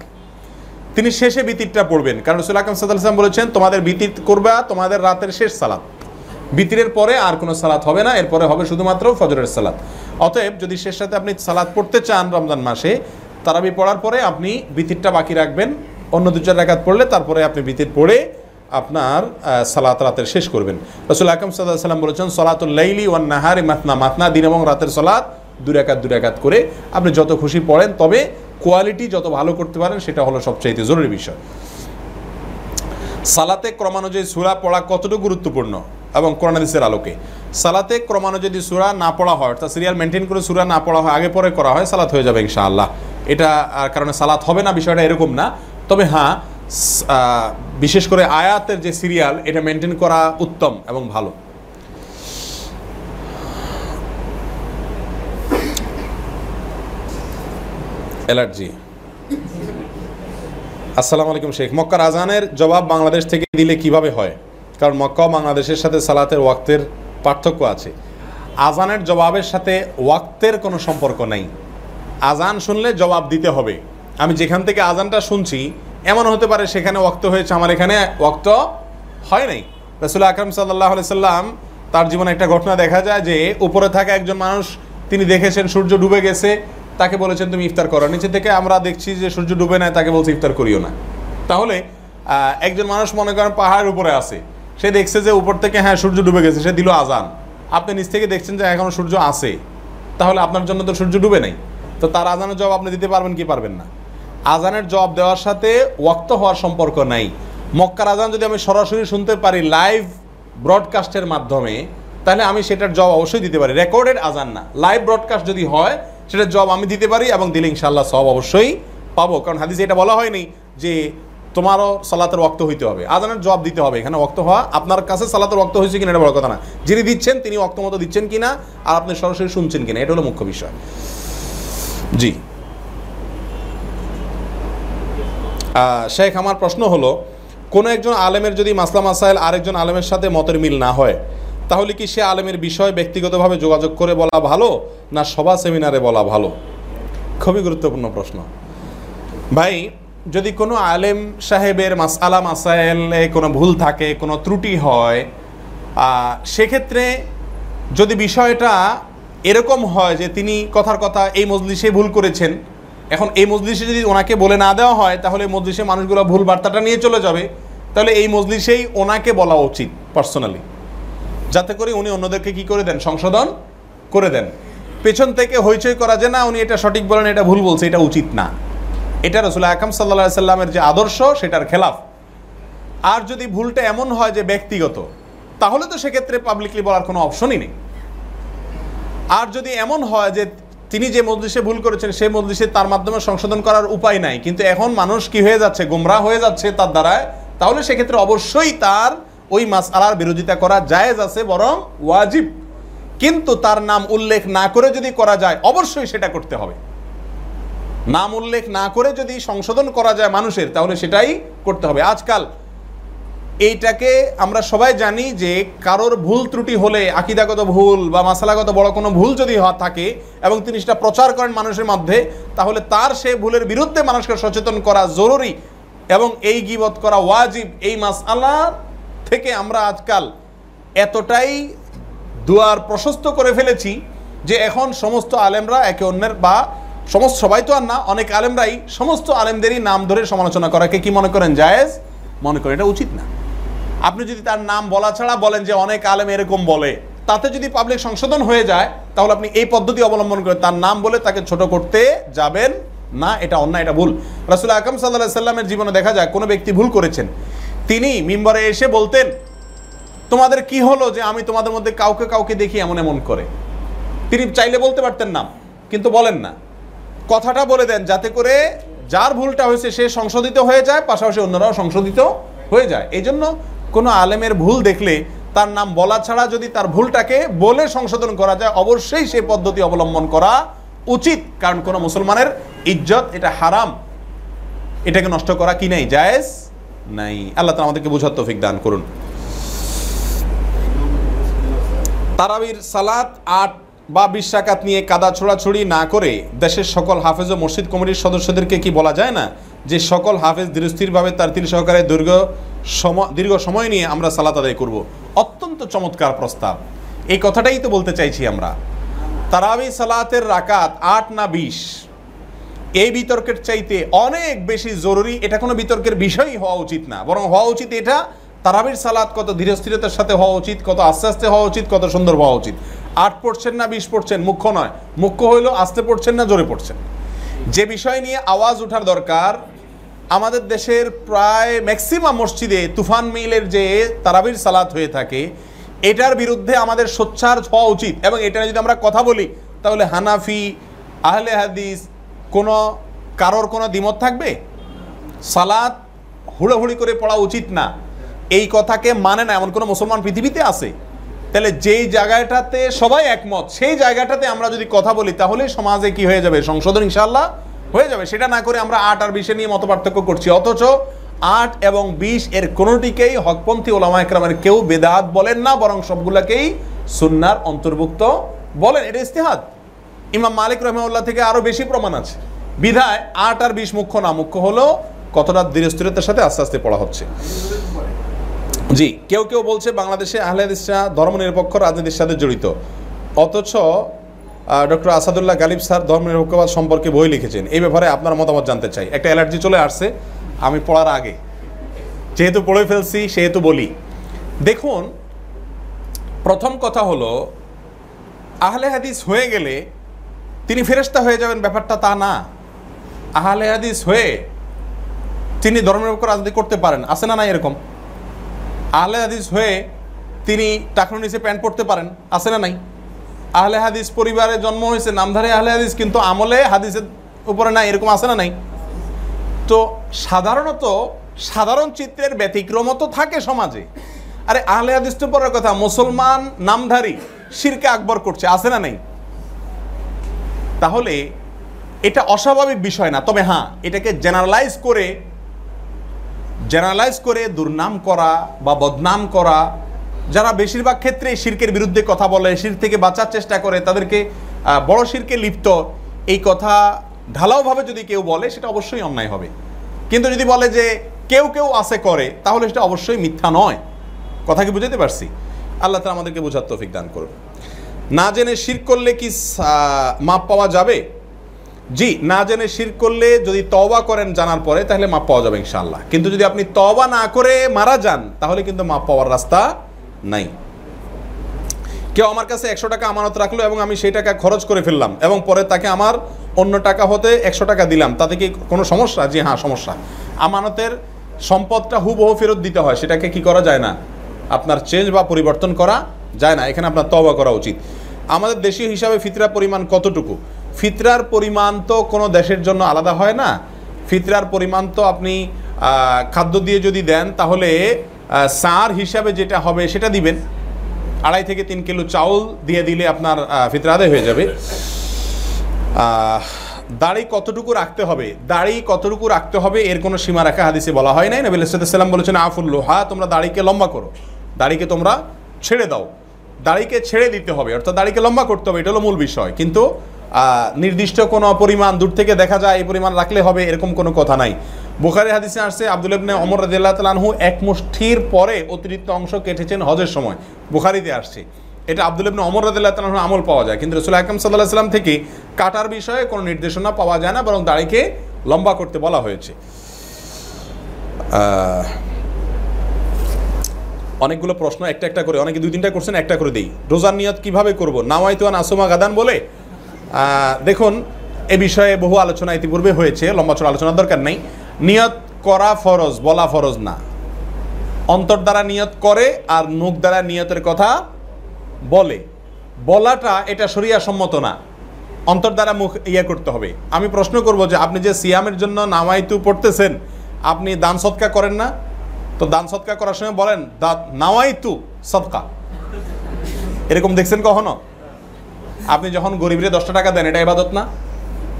তিনি শেষে বিতিরটা পড়বেন। কারণ রসুল আকরম সাল্লাম বলেছেন, তোমাদের বিতির করবা, তোমাদের রাতের শেষ সালাদ বিতিরের পরে আর কোনো সালাত হবে না, এরপরে হবে শুধুমাত্র ফজরের সালাত। অতএব যদি শেষ রাতে আপনি সালাদ পড়তে চান রমজান মাসে, তারাবি পড়ার পরে আপনি বিতিরটা বাকি রাখবেন। অন্য দু চার রাকাত পড়লে তারপরে আপনি বিতির পড়ে আপনার সালাত রাতের শেষ করবেন। রসুল আকরম সাল্লাহ সাল্লাম বলেছেন, সলাতুল লাইলি ওয়ান নাহারি মাতনা মাতনা, দিন এবং রাতের সলাত দুরাকাত দুরাকাত করে আপনি যত খুশি পড়েন, তবে কোয়ালিটি যত ভালো করতে পারেন, সেটা হলো সবচাইতে জরুরি বিষয়। সালাতে ক্রমানুযায়ী সুরা পড়া কতটুকু গুরুত্বপূর্ণ এবং কোরআনাদিসের আলোকে? সালাতে ক্রমানুযায়ী সুরা না পড়া হয়, অর্থাৎ সিরিয়াল মেনটেন করে সুরা না পড়া হয়, আগে পরে করা হয়, সালাত হয়ে যাবে ইনশাআল্লাহ। এটা কারণে সালাত হবে না, বিষয়টা এরকম না। তবে হ্যাঁ বিশেষ করে আয়াতের যে সিরিয়াল, এটা মেনটেন করা উত্তম এবং ভালো। অ্যালার্জি আসসালামু আলাইকুম শেখ। মক্কার আজানের জবাব বাংলাদেশ থেকে দিলে কীভাবে হয়? কারণ মক্কা বাংলাদেশের সাথে সালাতের ওয়াক্তের পার্থক্য আছে। আজানের জবাবের সাথে ওয়াক্তের কোনো সম্পর্ক নেই। আজান শুনলে জবাব দিতে হবে। আমি যেখান থেকে আজানটা শুনছি এমন হতে পারে সেখানে ওক্ত হয়েছে। আমার এখানে ওক্ত হয় নাই। রসুল আকরম সাল্লাহ সাল্লাম তার জীবনে একটা ঘটনা দেখা যায় যে উপরে থাকা একজন মানুষ, তিনি দেখেছেন সূর্য ডুবে গেছে, তাকে বলেছেন, তুমি ইফতার করো। নিচে থেকে আমরা দেখছি যে সূর্য ডুবে নাই, তাকে বলছে, ইফতার করিও না। তাহলে একজন মানুষ মনে করেন পাহাড়ের উপরে আছে। সে দেখছে যে উপর থেকে হ্যাঁ সূর্য ডুবে গেছে, সে দিল আজান। আপনি নিচ থেকে দেখছেন যে এখনও সূর্য আছে। তাহলে আপনার জন্য তো সূর্য ডুবে নাই। তো তার আজানের জবাব আপনি দিতে পারবেন কি পারবেন না? আজানের জবাব দেওয়ার সাথে ওয়াক্ত হওয়ার সম্পর্ক নাই। মক্কার আজান যদি আমি সরাসরি শুনতে পারি লাইভ ব্রডকাস্টের মাধ্যমে, তাহলে আমি সেটার জবাব অবশ্যই দিতে পারি। রেকর্ডেড আজান না। লাইভ ব্রডকাস্ট যদি হয়, সেটার জবাব আমি দিতে পারি এবং দিলে ইনশাল্লাহ সব অবশ্যই পাবো। কারণ হাদিসে এটা বলা হয়নি যে তোমারও সালাতের ওয়াক্ত হইতে হবে। আজানের জবাব দিতে হবে। এখানে ওয়াক্ত হওয়া আপনার কাছে সালাতের ওয়াক্ত হয়েছে কিনা এটা বড় কথা না। যিনি দিচ্ছেন, তিনি ওয়াক্ত মতো দিচ্ছেন কিনা, আর আপনি সরাসরি শুনছেন কিনা, এটা হলো মুখ্য বিষয়। জি আহ, শেখ, আমার প্রশ্ন হলো, কোনো একজন আলেমের যদি মাসলা মাসাইল আরেকজন আলেমের সাথে মতের মিল না হয়, তাহলে কি সে আলেমের বিষয় ব্যক্তিগতভাবে যোগাযোগ করে বলা ভালো, না সভা সেমিনারে বলা ভালো? খুবই গুরুত্বপূর্ণ প্রশ্ন। ভাই, যদি কোনো আলেম সাহেবের মাস মাসালা মাসাইলে কোনো ভুল থাকে, কোনো ত্রুটি হয় সেক্ষেত্রে যদি বিষয়টা এরকম হয় যে তিনি কথার কথা এই মজলিসে ভুল করেছেন এখন এই মজলিসে যদি ওনাকে বলে না দেওয়া হয়, তাহলে মজলিসে মানুষগুলো ভুল বার্তাটা নিয়ে চলে যাবে। তাহলে এই মজলিসেই ওনাকে বলা উচিত পার্সোনালি যাতে করে উনি অন্যদেরকে কি করে দেন? সংশোধন করে দেন। পেছন থেকে হইচই করা যে, না, উনি এটা সঠিক বলেন, এটা ভুল বলছে, এটা উচিত না। এটা রসুল আকাম সাল্লা সাল্লামের যে আদর্শ, সেটার খেলাফ। আর যদি ভুলটা এমন হয় যে ব্যক্তিগত, তাহলে তো সেক্ষেত্রে পাবলিকলি বলার কোনো অপশনই নেই। আর যদি এমন হয় যে তিনি যে মজলিসে ভুল করেছেন, সেই মজলিসে তার মাধ্যমে সংশোধন করার উপায় নাই। কিন্তু এখন মানুষ কি হয়ে যাচ্ছে? গোমরা হয়ে যাচ্ছে তার দ্বারায়। তাহলে সেক্ষেত্রে অবশ্যই তার ওই মাস আলার বিরোধিতা করা জায়েজ আছে, বরং ওয়াজিব। কিন্তু তার নাম উল্লেখ না করে যদি করা যায়, অবশ্যই সেটা করতে হবে। নাম উল্লেখ না করে যদি সংশোধন করা যায় মানুষের, তাহলে সেটাই করতে হবে। আজকাল এইটাকে আমরা সবাই জানি যে কারোর ভুল ত্রুটি হলে, আকিদাগত ভুল বা মাসালাগত বড় কোনো ভুল যদি থাকে এবং তিনি সেটা প্রচার করেন মানুষের মধ্যে, তাহলে তার সে ভুলের বিরুদ্ধে মানুষকে সচেতন করা জরুরি এবং এই গিবত করা ওয়াজিব। এই মাসালা থেকে আমরা আজকাল এতটাই দুয়ার প্রশস্ত করে ফেলেছি যে এখন সমস্ত আলেমরা একে অন্যের বা সমস্ত সবাই তো আর না, অনেক আলেমরাই সমস্ত আলেমদেরই নাম ধরে সমালোচনা করাকে কি মনে করেন, জায়েজ? মনে করেন এটা উচিত না। আপনি যদি তার নাম বলা ছাড়া বলেন যে অনেক আলেম এরকম বলে, তাতে যদি পাবলিক সংশোধন হয়ে যায়, তাহলে আপনি এই পদ্ধতি অবলম্বন করে তার নাম বলে তাকে ছোট করতে যাবেন না, এটা অন্যায়, এটা ভুল। রাসুল আকরম সাল্লাহ সাল্লামের জীবনে দেখা যায় কোনো ব্যক্তি ভুল করেছেন। তিনি মিম্বরে এসে বলতেন, তোমাদের কি হলো যে আমি তোমাদের মধ্যে কাউকে কাউকে দেখি এমন এমন করে? তিনি চাইলে বলতে পারতেন না, কিন্তু বলেন না। কথাটা বলে দেন যাতে করে যার ভুলটা হয়েছে সে সংশোধিত হয়ে যায়, পাশাপাশি অন্যরাও সংশোধিত হয়ে যায়। এই জন্য কোনো আলেমের ভুল দেখলে তার নাম বলা ছাড়া যদি তার ভুলটাকে বলে সংশোধন করা যায়, অবশ্যই সেই পদ্ধতি অবলম্বন করা উচিত। কারণ কোনো মুসলমানের ইজ্জত, এটা হারাম। এটাকে নষ্ট করা কি নাই? জায়েজ নাই। আল্লাহ তালা আমাদেরকে বুঝার তৌফিক দান করুন। তারাবির সালাত আট বা বিশ নিয়ে কাদা ছোড়াছুড়ি না করে দেশের সকল হাফেজ ও মসজিদ কমিটির সদস্যদেরকে কি বলা যায় না যে সকল হাফেজ ধীরস্থিরভাবে তার তিল সহকারে দীর্ঘ সময় দীর্ঘ সময় নিয়ে আমরা সালাত আদায় করব? অত্যন্ত চমৎকার প্রস্তাব। এই কথাটাই তো বলতে চাইছি আমরা। তারাবি সালাতের রাকাত আট না বিশ। এই বিতর্কের চাইতে অনেক বেশি জরুরি, এটা কোনো বিতর্কের বিষয়ই হওয়া উচিত না। বরং হওয়া উচিত এটা, তারাবির সালাত কত ধীরস্থিরতার সাথে হওয়া উচিত, কত আস্তে আস্তে হওয়া উচিত, কত সুন্দর হওয়া উচিত। আট পড়ছেন না, বিশ পড়ছেন, মুখ্য নয়। মুখ্য হইল আস্তে পড়ছেন না, জোরে পড়ছেন। যে বিষয় নিয়ে আওয়াজ ওঠার দরকার, আমাদের দেশের প্রায় ম্যাক্সিমাম মসজিদে তুফান মিলের যে তারাবির সালাত হয়ে থাকে, এটার বিরুদ্ধে আমাদের সোচ্চার হওয়া উচিত। এবং এটা যদি আমরা কথা বলি, তাহলে হানাফি, আহলে হাদিস, কোনো কারোর কোনো দ্বিমত থাকবে? সালাত হুড়োহুড়ি করে পড়া উচিত না। এই কথাকে মানে না, এমন কোনো মুসলমান পৃথিবীতে আছে? তাহলে যেই জায়গাটাতে সবাই একমত, সেই জায়গাটাতে আমরা যদি কথা বলি, তাহলে সমাজে কি হয়ে যাবে? সংশোধন ইনশাল্লাহ হয়ে যাবে। সেটা না করে আমরা আট আর বিশে নিয়ে মত পার্থক্য করছি। অথচ আট এবং বিশ এর কোনোটিকেই হকপন্থী ওলামা একরামের কেউ বেদাত বলেন না, বরং সবগুলাকেই সুন্নার অন্তর্ভুক্ত বলেন। এটা ইস্তেহাদ। ইমাম মালিক রহমাউল্লাহ থেকে আরও বেশি প্রমাণ আছে। বিধায় আট আর বিশ মুখ্য না, মুখ্য হলো কতটা ধীরস্থিরতার সাথে আস্তে আস্তে পড়া হচ্ছে। জি, কেউ কেউ বলছে বাংলাদেশে আহলে হাদিসরা ধর্মনিরপেক্ষ রাজনীতির সাথে জড়িত। অথচ ডক্টর আসাদুল্লাহ গালিব স্যার ধর্মনিরপেক্ষবাদ সম্পর্কে বই লিখেছেন। এই ব্যাপারে আপনার মতামত জানতে চাই। একটা অ্যালার্জি চলে আসছে, আমি পড়ার আগে। যেহেতু পড়ে ফেলছি, সেহেতু বলি। দেখুন, প্রথম কথা হলো, আহলে হাদিস হয়ে গেলে তিনি ফেরেস্তা হয়ে যাবেন, ব্যাপারটা তা না। আহলে হাদিস হয়ে তিনি ধর্মনিরপেক্ষ রাজনীতি করতে পারেন। আছে না না এরকম? আহলে হাদিস হয়ে তিনি টাকনো নিচে প্যান্ট পরতে পারেন, আছে না নাই? আহলে হাদিস পরিবারে জন্ম হয়েছে, নামধারে আহলে হাদিস, কিন্তু আমলে হাদিসের উপরে নাই, এরকম আছে না নাই? তো সাধারণত সাধারণ চিত্রের ব্যতিক্রম তো থাকে সমাজে। আরে আহলে হাদিস তো পরের কথা, মুসলমান নামধারী শিরকে আকবর করছে, আছে না নাই? তাহলে এটা অস্বাভাবিক বিষয় না, তবে হ্যাঁ এটাকে জেনারেলাইজ করে জেনারেলাইজ করে দুর্নাম করা বা বদনাম করা, যারা বেশিরভাগ ক্ষেত্রে শির্কের বিরুদ্ধে কথা বলে, শির থেকে বাঁচার চেষ্টা করে, তাদেরকে বড় শিরকে লিপ্ত, এই কথা ঢালাওভাবে যদি কেউ বলে, সেটা অবশ্যই অন্যায় হবে। কিন্তু যদি বলে যে কেউ কেউ আছে করে, তাহলে সেটা অবশ্যই মিথ্যা নয়। কথা কি বুঝাতে পারছি? আল্লাহ তালা আমাদেরকে বোঝার তৌফিক দান করুন। না জেনে শির করলে কি মাপ পাওয়া যাবে? জি, না জেনে শির করলে যদি তওবা করেন জানার পরে, তাহলে মাপ পাওয়া যাবে ইনশাল্লাহ কিন্তু যদি আপনি তওবা না করে মারা যান, তাহলে কিন্তু মাপ পাওয়ার রাস্তা নাই। কেউ আমার কাছে একশো টাকা আমানত রাখল এবং আমি সেই টাকা খরচ করে ফেললাম এবং পরে তাকে আমার অন্য টাকা হতে একশো টাকা দিলাম, তাতে কি কোনো সমস্যা? জি হ্যাঁ সমস্যা। আমানতের সম্পদটা হুবহু ফেরত দিতে হয়, সেটাকে কি করা যায় না? আপনার চেঞ্জ বা পরিবর্তন করা যায় না, এখানে আপনার তবা করা উচিত। আমাদের দেশীয় হিসাবে ফিতরা পরিমাণ কতটুকু? ফিতরার পরিমাণ তো কোনো দেশের জন্য আলাদা হয় না। ফিতরার পরিমাণ তো আপনি খাদ্য দিয়ে যদি দেন, তাহলে সার হিসাবে যেটা হবে সেটা দিবেন। আড়াই থেকে তিন কিলো চাউল দিয়ে দিলে আপনার ফিতরা আদায় হয়ে যাবে। দাড়ি কতটুকু রাখতে হবে? দাড়ি কতটুকু রাখতে হবে? এর কোনো সীমা রাখা হাদিসে বলা হয় নাই? নবী সাল্লাম বলেছেন আফুল্লো হা তোমরা দাড়িকে লম্বা করো। দাড়িকে তোমরা ছেড়ে দাও। দাড়িকে ছেড়ে দিতে হবে, অর্থাৎ দাড়িকে লম্বা করতে হবে, এটা হলো মূল বিষয়। কিন্তু নির্দিষ্ট কোনো পরিমাণ, দূর থেকে দেখা যায় এই পরিমাণ রাখলে হবে, এরকম কোনো কথা নাই। বুখারি হাদিসে আসছে, আব্দুল ইবনে অমর রাদিয়াল্লাহু তাআলা এক মুষ্ঠির পরে অতিরিক্ত অংশ কেটেছেন হজের সময়। বুখারিতে আসছে। এটা আব্দুল ইবনে অমর রাদিয়াল্লাহু তাআলা আমল পাওয়া যায়। কিন্তু রাসূল সাল্লাল্লাহু আলাইহি সাল্লাম থেকে কাটার বিষয়ে কোনো নির্দেশনা পাওয়া যায় না, বরং দাড়িকে লম্বা করতে বলা হয়েছে। অনেকগুলো প্রশ্ন, একটা একটা করে, অনেকে দুই তিনটা করছেন একটা করে দিই। রোজার নিয়ত কীভাবে করব? নাওয়াইতু আন আসুমা গাদান বলে দেখুন, এ বিষয়ে বহু আলোচনা ইতিপূর্বে হয়েছে, লম্বা চড়া আলোচনার দরকার নেই। নিয়ত করা ফরজ, বলা ফরজ না। অন্তর দ্বারা নিয়ত করে আর মুখ দ্বারা নিয়তের কথা বলে। বলাটা এটা সরিয়া সম্মত না। অন্তর দ্বারা মুখ ইয়ে করতে হবে। আমি প্রশ্ন করব যে আপনি যে সিয়ামের জন্য নামাইতু পড়তেছেন, আপনি দান সৎকা করেন না? তো দান সৎকা করার সময় বলেন দা নাওয়াই তু সৎকা। এরকম দেখছেন কখনো? আপনি যখন গরিবরে দশটা টাকা দেন, এটা ইবাদত না?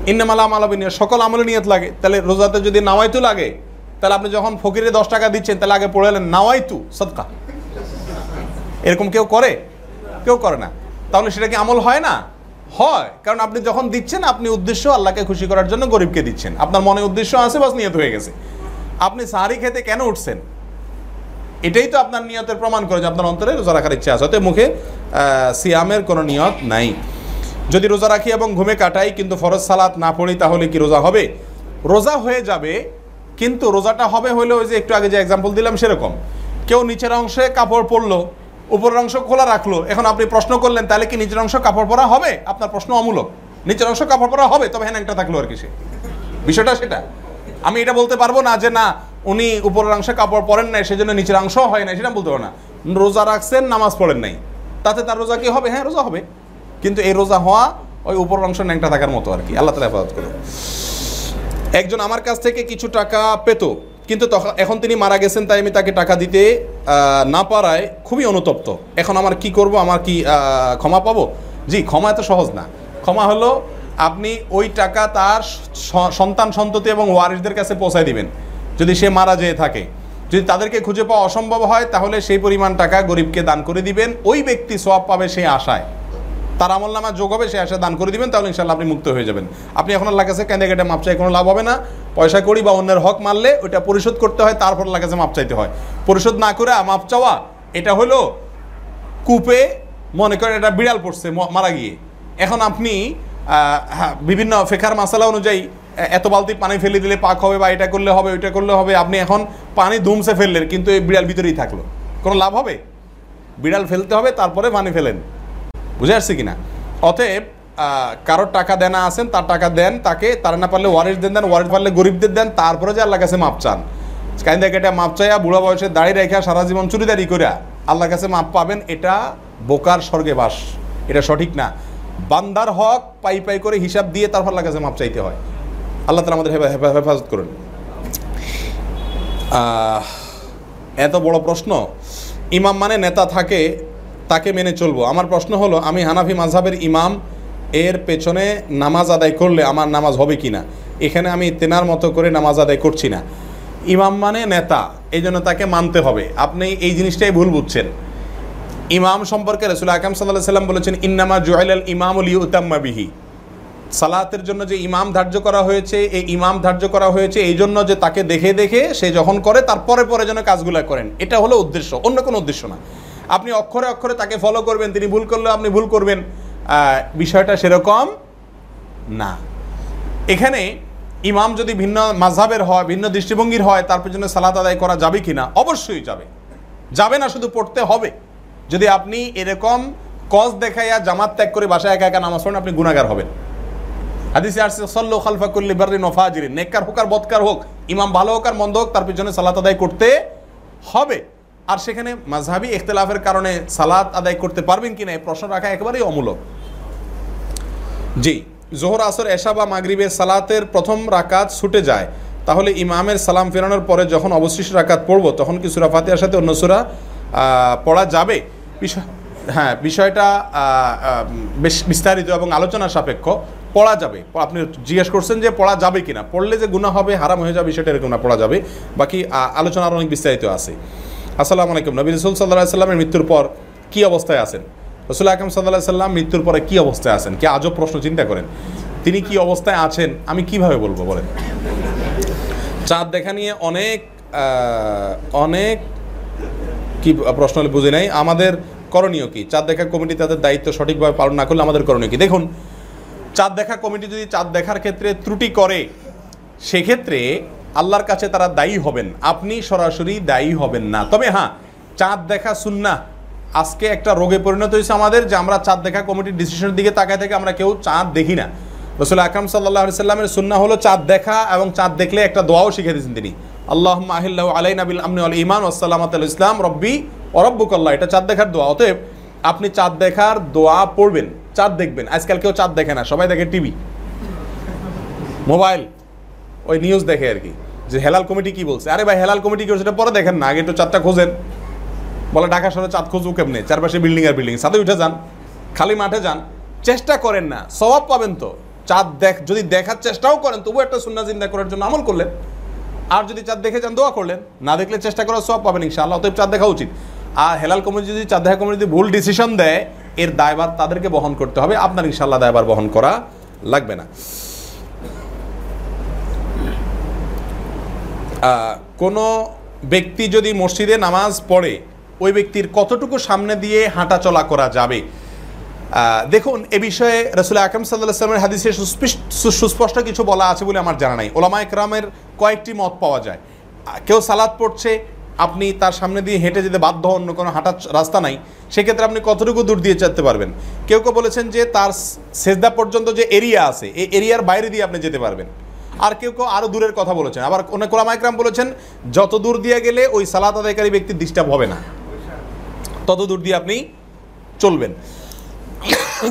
ইন্নামালা মালাবিনিয়া সকল আমলে নিয়ত লাগে। তাহলে রোজাতে যদি নাওয়াইতু লাগে, তাহলে আপনি যখন ফকিরে দশ টাকা দিচ্ছেন, তাহলে আগে পড়ে এলেন, নাওয়াইতু সদকা। এরকম কেউ করে? কেউ করে না। তাহলে সেটা কি আমল হয় না? হয়। কারণ আপনি যখন দিচ্ছেন, আপনি উদ্দেশ্য আল্লাহকে খুশি করার জন্য গরিবকে দিচ্ছেন। আপনার মনে উদ্দেশ্য আছে, বাস নিয়ত হয়ে গেছে। আপনি সাহারি খেতে কেন উঠছেন? এটাই তো আপনার নিয়তের প্রমাণ করে যে আপনার অন্তরে রোজা রাখার ইচ্ছা আছে। অতএব মুখে সিয়ামের কোনো নিয়ত নাই। যদি রোজা রাখি এবং ঘুমে কাটাই কিন্তু ফরজ সালাত না পড়ি, তাহলে কি রোজা হবে? রোজা হয়ে যাবে, কিন্তু রোজাটা হবে হলে ওই যে একটু আগে যে এক্সাম্পল দিলাম সেরকম। কেউ নিচের অংশে কাপড় পরলো, উপরের অংশ খোলা রাখল, এখন আপনি প্রশ্ন করলেন, তাহলে কি নিচের অংশ কাপড় পরা হবে? আপনার প্রশ্ন অমূলক। নিচের অংশ কাপড় পরা হবে, তবে হ্যাঁ একটা থাকল আর কি সে। বিষয়টা সেটা। আমি এটা বলতে পারব না যে না, উনি উপরের অংশে কাপড় পরেন নাই, সেজন্য নিচের অংশ হয় নাই, সেটা বলতে পারব না। রোজা রাখছেন, নামাজ পড়েন নাই। তাতে তার রোজা কি হবে? হ্যাঁ রোজা হবে। কিন্তু এই রোজা হওয়া ওই উপর অংশ ন্যাংটা থাকার মতো আর কি। আল্লাহ তালা হেফাজত করে একজন আমার কাছ থেকে কিছু টাকা পেত, কিন্তু তখন এখন তিনি মারা গেছেন, তাই আমি তাকে টাকা দিতে না পারায় খুবই অনুতপ্ত। এখন আমার কি করব? আমার কি ক্ষমা পাবো? জি, ক্ষমা এত সহজ না। ক্ষমা হলো আপনি ওই টাকা তার সন্তান সন্ততি এবং ওয়ারিসদের কাছে পৌঁছায় দিবেন। যদি সে মারা যেয়ে থাকে। যদি তাদেরকে খুঁজে পাওয়া অসম্ভব হয়, তাহলে সেই পরিমাণ টাকা গরিবকে দান করে দিবেন। ওই ব্যক্তি সব পাবে সেই আশায়। তার আমল নামা যোগ হবে সে আশা দান করে দিবেন, তাহলে ইনশাল্লাহ আপনি মুক্ত হয়ে যাবেন। আপনি এখন আল্লাহ কাছে কেঁদে কেটে মাপ চাই, কোনো লাভ হবে না। পয়সা করি বা অন্যের হক মারলে ওইটা পরিশোধ করতে হয়, তারপর আল্লাহ কাছে মাপ চাইতে হয়। পরিশোধ না করে মাপ চাওয়া, এটা হলো কূপে, মনে করেন এটা বিড়াল পড়ছে মারা গিয়ে। এখন আপনি বিভিন্ন ফেকার মশালা অনুযায়ী এত বালতি পানি ফেলে দিলে পাক হবে বা এটা করলে হবে, ওইটা করলে হবে, আপনি এখন পানি ধুমসে ফেললেন, কিন্তু এই বিড়াল ভিতরেই থাকল। কোনো লাভ হবে? বিড়াল ফেলতে হবে, তারপরে পানি ফেলেন। বুঝে আসছি কিনা? অতএব কারোর টাকা দেনা আছেন, তার টাকা দেন, তাকে, তার না পারলে ওয়ারিসদের দেন ওয়ারিস পারলে গরিবদের দেন, তারপরে যে আল্লাহ কাছে মাপ চান। কাইন্দা কেটে মাপ চাইয়া বুড়া বয়সে দাড়ি রেখা সারা জীবন চুরিদারি করে আল্লাহ কাছে মাপ পাবেন, এটা বোকার স্বর্গে বাস। এটা সঠিক না। বান্দার হক পাই পাই করে হিসাব দিয়ে তারপর আল্লাহ কাছে মাপ চাইতে হয়। আল্লাহ তালা আমাদের হেফা- হেফা- হেফাজত করুন। এত বড় প্রশ্ন। ইমাম মানে নেতা থাকে, তাকে মেনে চলবো। আমার প্রশ্ন হলো, আমি হানাফি মাঝহাবের ইমাম, এর পেছনে নামাজ আদায় করলে আমার নামাজ হবে কি না এখানে আমি তেনার মতো করে নামাজ আদায় করছি না। ইমাম মানে নেতা এই জন্য তাকে মানতে হবে। আপনি এই জিনিসটাই ভুল বুঝছেন। ইমাম সম্পর্কে রসুল আকাম সাল্লাহ সাল্লাম বলেছেন, ইন্নামা জুয়াইল ইমাম উতাম্মা বিহি। সালাতের জন্য যে ইমাম ধার্য করা হয়েছে এই ইমাম ধার্য করা হয়েছে, এই জন্য যে তাকে দেখে দেখে সে যখন করে তার পরে যেন কাজগুলো করেন। এটা হলো উদ্দেশ্য, অন্য কোনো উদ্দেশ্য না। আপনি অক্ষরে অক্ষরে তাকে ফলো করবেন, তিনি ভুল করলে আপনি ভুল করবেন। বিষয়টা সেরকম না। এখানে ইমাম যদি ভিন্ন মাঝহাবের হয়, ভিন্ন দৃষ্টিভঙ্গির হয়, তার পেছনে সালাত আদায় করা যাবে কি না অবশ্যই যাবে। যাবে না, শুধু পড়তে হবে। যদি আপনি এরকম কজ দেখাইয়া জামাত ত্যাগ করে বাসায় একা একা নামাজ পড়েন, আপনি গুণাগার হবেন। হাদিসে আসছে, সল্লু খালফা কুল্লি বার্রি নফাজিরি নেককার হোক আর বদকার হোক, ইমাম ভালো হোক আর মন্দ হোক, তার পিছনে সালাত আদায় করতে হবে। আর সেখানে মাঝহাবি ইখতলাফের কারণে সালাত আদায় করতে পারবেন কিনা এই প্রশ্ন রাখা একেবারেই অমূলক। জি, জোহর, আসর, এশা বা মাগরিবের সালাতের প্রথম রাকাত ছুটে যায়। তাহলে ইমামের সালাম ফেরানোর পরে যখন অবশিষ্ট রাকাত পড়ব, তখন কি সুরা ফাতিহার সাথে অন্য সুরা পড়া যাবে? বিষয় হ্যাঁ বিষয়টা বেশ বিস্তারিত এবং আলোচনা সাপেক্ষ। পড়া যাবে। আপনি জিজ্ঞেস করছেন যে পড়া যাবে কিনা। পড়লে যে গুণা হবে, হারাম হয়ে যাবে, সেটা এরকম না, পড়া যাবে। বাকি আলোচনা আরও অনেক বিস্তারিত আছে। আসসালামু আলাইকুম। নবী রসুল সাল্লাহ সাল্লামের মৃত্যুর পর কি অবস্থায় আছেন? রসুল আকরম সাল্লাহ সাল্লাম মৃত্যুর পরে কি অবস্থায় আছেন? কে আজব প্রশ্ন চিন্তা করেন। তিনি কি অবস্থায় আছেন? আমি কীভাবে বলব, বলেন। চাঁদ দেখা নিয়ে অনেক অনেক কি প্রশ্ন বুঝে নাই। আমাদের করণীয় কি? চাঁদ দেখা কমিটি তাদের দায়িত্ব সঠিকভাবে পালন না করলে আমাদের করণীয় কি? দেখুন চাঁদ দেখা, কমিটি যদি চাঁদ দেখার ক্ষেত্রে ত্রুটি করে, সেক্ষেত্রে আল্লাহর কাছে তারা দায়ী হবেন। আপনি সরাসরি দায়ী হবেন না। তবে হ্যাঁ চাঁদ দেখা সুন্না আজকে একটা রোগে পরিণত হয়েছে আমাদের যে আমরা চাঁদ দেখা কমিটির ডিসিশনের দিকে তাকায় থেকে, আমরা কেউ চাঁদ দেখি না। রসুল আকরাম সাল্লাহ সাল্লামের সুন্না হলো চাঁদ দেখা এবং চাঁদ দেখলে একটা দোয়াও শিখে দিয়েছেন তিনি। আল্লাহ আহিল্লাহ আলাই নাবিল আমনি আল ইমান ওসালামাত ইসলাম, রব্বি অরব্বুকাল্লাহ এটা চাঁদ দেখার দোয়া। অতএব আপনি চাঁদ দেখার দোয়া পড়বেন। চাঁদ দেখবেন। আজকাল কেউ চাঁদ দেখে না, সবাই দেখে টিভি। মোবাইল, ওই নিউজ দেখে আর কি। যে হেলাল কমিটি কি বলছে? আরে ভাই, হেলাল কমিটি কি এটা পরে দেখেন না, আগে একটু চাঁদটা খোঁজেন। বলে ঢাকা শহরে চাঁদ খুঁজবো কেমনে? চারপাশে বিল্ডিং আর বিল্ডিং সাথে উঠে যান, খালি মাঠে যান। চেষ্টা করেন না স্বভাব পাবেন তো। চাঁদ দেখ, যদি দেখার চেষ্টাও করেন তবু একটা সুন্না চিন্তা করার জন্য আমল করলেন। আর যদি চাঁদ দেখে যান, দোয়া করলেন। না দেখলে চেষ্টা করার সব পাবেন ইনশাআল্লাহ, অতএব চাঁদ দেখা উচিত। আর হেলাল কমিটি যদি, চাঁদ দেখা কমিটি যদি ভুল ডিসিশন দেয় এর দায়ভার তাদেরকে বহন করতে হবে। আপনার ইনশাআল্লাহ দায়বার বহন করা লাগবে না। কোনো ব্যক্তি যদি মসজিদে নামাজ পড়ে, ওই ব্যক্তির কতটুকু সামনে দিয়ে হাঁটা চলা করা যাবে? দেখুন, এ বিষয়ে রসুল আকরম সাল্লাহ সাল্লামের হাদিসে সুস্পষ্ট কিছু বলা আছে বলে আমার জানা নাই। ওলামা একরামের কয়েকটি মত পাওয়া যায়। কেউ সালাদ পড়ছে আপনি তার সামনে দিয়ে হেঁটে যেতে বাধ্য অন্য কোনো হাঁটার রাস্তা নাই, সেক্ষেত্রে আপনি কতটুকু দূর দিয়ে যেতে পারবেন? কেউ কেউ বলেছেন যে তার সেজদা পর্যন্ত যে এরিয়া আছে, এই এরিয়ার বাইরে দিয়ে আপনি যেতে পারবেন। আর কেউ কেউ আরও দূরের কথা বলেছেন। আবার অনেক ওলামা একরাম বলেছেন, যত দূর দিয়ে গেলে ওই সালাত আদায়কারী ব্যক্তি ডিস্টার্ব হবে না। তত দূর দিয়ে আপনি চলবেন।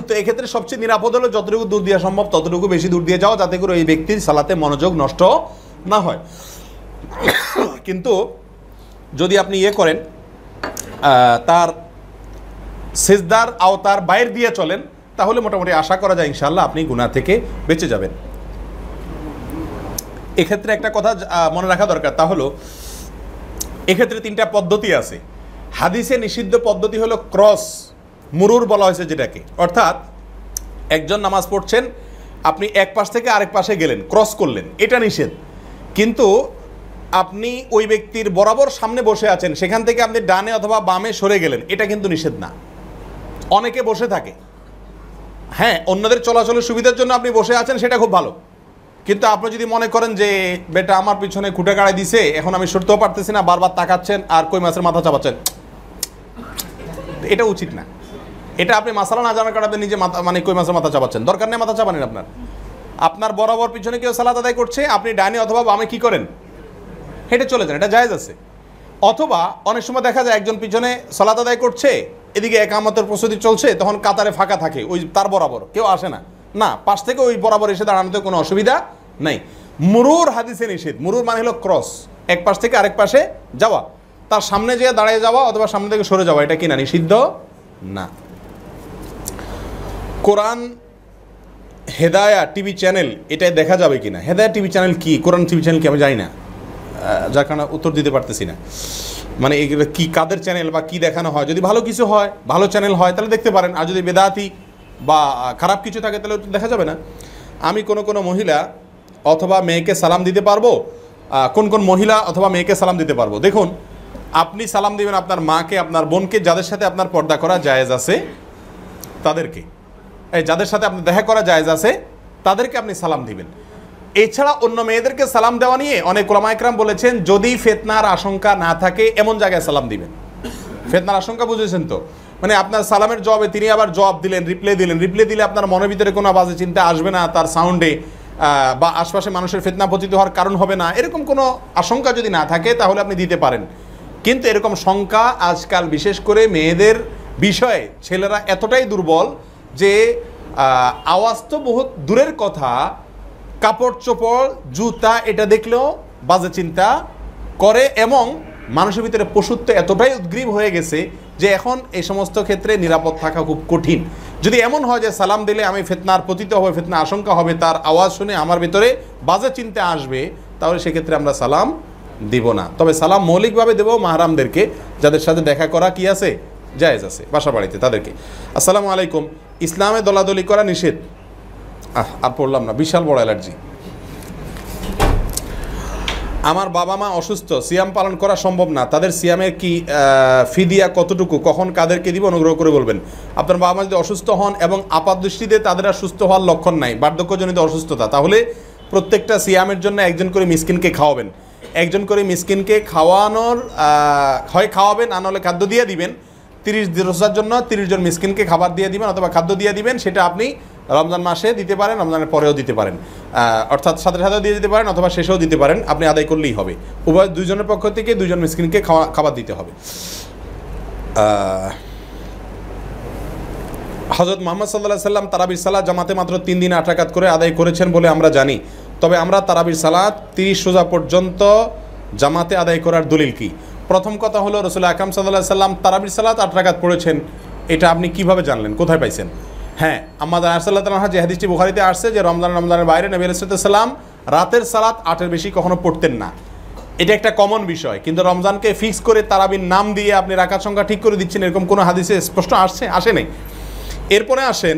তো এক্ষেত্রে সবচেয়ে নিরাপদ হলো যতটুকু দূর দেওয়া সম্ভব, ততটুকু বেশি দূর দিয়ে যাওয়া, যাতে করে ওই ব্যক্তির সালাতে মনোযোগ নষ্ট না হয়। কিন্তু যদি আপনি ইয়ে করেন তার সেজদার আওতার বাইর দিয়ে চলেন, তাহলে মোটামুটি আশা করা যায় ইনশাল্লাহ আপনি গুনাহ থেকে বেঁচে যাবেন। এক্ষেত্রে একটা কথা মনে রাখা দরকার, তা হলো, এক্ষেত্রে তিনটা পদ্ধতি আছে। হাদিসে নিষিদ্ধ পদ্ধতি হলো ক্রস, মুরুর বলা হয়েছে যেটাকে। অর্থাৎ, একজন নামাজ পড়ছেন, আপনি এক পাশ থেকে আরেক পাশে গেলেন, ক্রস করলেন, এটা নিষেধ। কিন্তু আপনি ওই ব্যক্তির বরাবর সামনে বসে আছেন, সেখান থেকে আপনি ডানে অথবা বামে সরে গেলেন, এটা কিন্তু নিষেধ না। অনেকে বসে থাকে। হ্যাঁ অন্যদের চলাচলের সুবিধার জন্য আপনি বসে আছেন, সেটা খুব ভালো। কিন্তু আপনি যদি মনে করেন যে, বেটা, আমার পিছনে খুঁটে গাড়াই দিছে, এখন আমি সরতেও পারতেছি না, বারবার তাকাচ্ছেন আর কই মাছের মাথা চাপাচ্ছেন। এটা উচিত না। এটা আপনি মাসালা না জানার কারণে নিজে মাথা মানে কই মাছের মাথা চাপাচ্ছেন। দরকার নেই মাথা চাপানেন আপনার। আপনার বরাবর পিছনে কেউ সালাদ আদায় করছে, আপনি ডাইনে অথবা বামে কি করেন? হেঁটে চলে যান, এটা জায়েজ আছে। অথবা অনেক সময় দেখা যায় একজন পিছনে সলাত আদায় করছে, এদিকে একামতের প্রস্তুতি চলছে, তখন কাতারে ফাঁকা থাকে, ওই তার বরাবর, কেউ আসে না। না, পাশ থেকে ওই বরাবর এসে দাঁড়ানোতে কোনো অসুবিধা নেই। মুরুর হাদিসে নিষেধ, মুরুর মানে হলো ক্রস, এক পাশ থেকে আরেক পাশে যাওয়া। তার সামনে যেয়ে দাঁড়িয়ে যাওয়া অথবা সামনে থেকে সরে যাওয়া, এটা কি না, নিষিদ্ধ? না। কোরআন হেদায়া টিভি চ্যানেল, এটাই দেখা যাবে কিনা? হেদায়া টিভি চ্যানেল কি? কোরআন টিভি চ্যানেল কি? আমি জানি না। যার কারণে উত্তর দিতে পারতেছি না। মানে এগুলো কী কাদের চ্যানেল বা কি দেখানো হয়? যদি ভালো কিছু হয়, ভালো চ্যানেল হয়, তাহলে দেখতে পারেন। আর যদি বেদাতি বা খারাপ কিছু থাকে, তাহলে দেখা যাবে না। আমি কোনো কোনো মহিলা অথবা মেয়েকে সালাম দিতে পারব কোন কোন মহিলা অথবা মেয়েকে সালাম দিতে পারব। দেখুন, আপনি সালাম দিবেন আপনার মাকে, আপনার বোনকে, যাদের সাথে আপনার পর্দা করা জায়েজ আছে, তাদেরকে। এই যাদের সাথে আপনি দেখা করা জায়েজ আছে, তাদেরকে আপনি সালাম দিবেন। এছাড়া অন্য মেয়েদেরকে সালাম দেওয়া নিয়ে অনেক ওলামাইকরাম বলেছেন, যদি ফেতনার আশঙ্কা না থাকে, এমন জায়গায় সালাম দিবেন। ফেতনার আশঙ্কা বুঝেছেন তো? মানে আপনার সালামের জবাবে তিনি আবার জবাব দিলেন রিপ্লে দিলেন। রিপ্লে দিলে আপনার মনের ভিতরে কোনো বাজে চিন্তা আসবে না, তার সাউন্ডে বা আশপাশে মানুষের ফেতনা পতিত হওয়ার কারণ হবে না। এরকম কোনো আশঙ্কা যদি না থাকে, তাহলে আপনি দিতে পারেন। কিন্তু এরকম শঙ্কা আজকাল বিশেষ করে মেয়েদের বিষয়ে ছেলেরা এতটাই দুর্বল যে আওয়াজ তো বহুত দূরের কথা কাপড়, চোপড়, জুতা, এটা দেখলেও বাজে চিন্তা করে এবং মানুষের ভিতরে পশুত্ব এতটাই উদ্গ্রীব হয়ে গেছে যে এখন এই সমস্ত ক্ষেত্রে নিরাপদ থাকা খুব কঠিন। যদি এমন হয় যে সালাম দিলে আমি ফেতনার পতিত হবে ফেতনা আশঙ্কা হবে, তার আওয়াজ শুনে আমার ভিতরে বাজে চিন্তা আসবে, তাহলে সেক্ষেত্রে আমরা সালাম দিব না। তবে সালাম মৌলিকভাবে দেবো মাহারামদেরকে, যাদের সাথে দেখা করা কি আছে, জায়েজ আছে, বাসা বাড়িতে, তাদেরকে। আসসালামু আলাইকুম। ইসলামে দলাদলি করা নিষেধ। আর পড়লাম না, বিশাল বড় অ্যালার্জি। আমার বাবা মা অসুস্থ, সিয়াম পালন করা সম্ভব না। তাদের সিয়ামের কি ফিদিয়া কতটুকু, কখন কাদেরকে দিব, অনুগ্রহ করে বলবেন। আপনার বাবা মা যদি অসুস্থ হন এবং আপাত দৃষ্টিতে তাদের আর সুস্থ হওয়ার লক্ষণ নাই, বার্ধক্যজনিত অসুস্থতা, তাহলে প্রত্যেকটা সিয়ামের জন্য একজন করে মিসকিনকে খাওয়াবেন। একজন করে মিসকিনকে খাওয়ানোর হয় খাওয়াবেন, আর নাহলে খাদ্য দিয়ে দিবেন। তিরিশ রোজার জন্য তিরিশ জন মিসকিনকে খাবার দিয়ে দিবেন অথবা খাদ্য দিয়ে দিবেন, সেটা আপনি রমজান মাসে দিতে পারেন, রমজানের পরেও দিতে পারেন। অর্থাৎ সাথে সাথে দিয়ে দিতে পারেন অথবা শেষেও দিতে পারেন, আপনি আদায় করলেই হবে। উভয় দুজনের পক্ষ থেকে দুইজন মিসকিনকে খাওয়া, খাবার দিতে হবে। হজরত মোহাম্মদ সাল্লাহ সাল্লাম তারাবির সাল্লাহ জামাতে মাত্র তিন দিন আট রাকাত করে আদায় করেছেন বলে আমরা জানি। তবে আমরা তারাবির সালাত তিরিশ সোজা পর্যন্ত জামাতে আদায় করার দলিল কি? প্রথম কথা হলো রসুল আকরাম সাল্লাহ সাল্লাম তারাবির সালাত আট রাকাত পড়েছেন। এটা আপনি কীভাবে জানলেন? কোথায় পাইছেন? হ্যাঁ আমাদের আরসাল্লাহ তালাহা যে হাদিসটি বুখারিতে আসছে যে রমজান, রমজানের বাইরে নবী আলাইসাল্লাম রাতের সালাত আটের বেশি কখনো পড়তেন না। এটা একটা কমন বিষয়, কিন্তু রমজানকে ফিক্স করে তারাবির নাম দিয়ে আপনি রাকাত সংখ্যা ঠিক করে দিচ্ছেন, এরকম কোনো হাদিসে স্পষ্ট আসছে? আসে নাই? এরপরে আসেন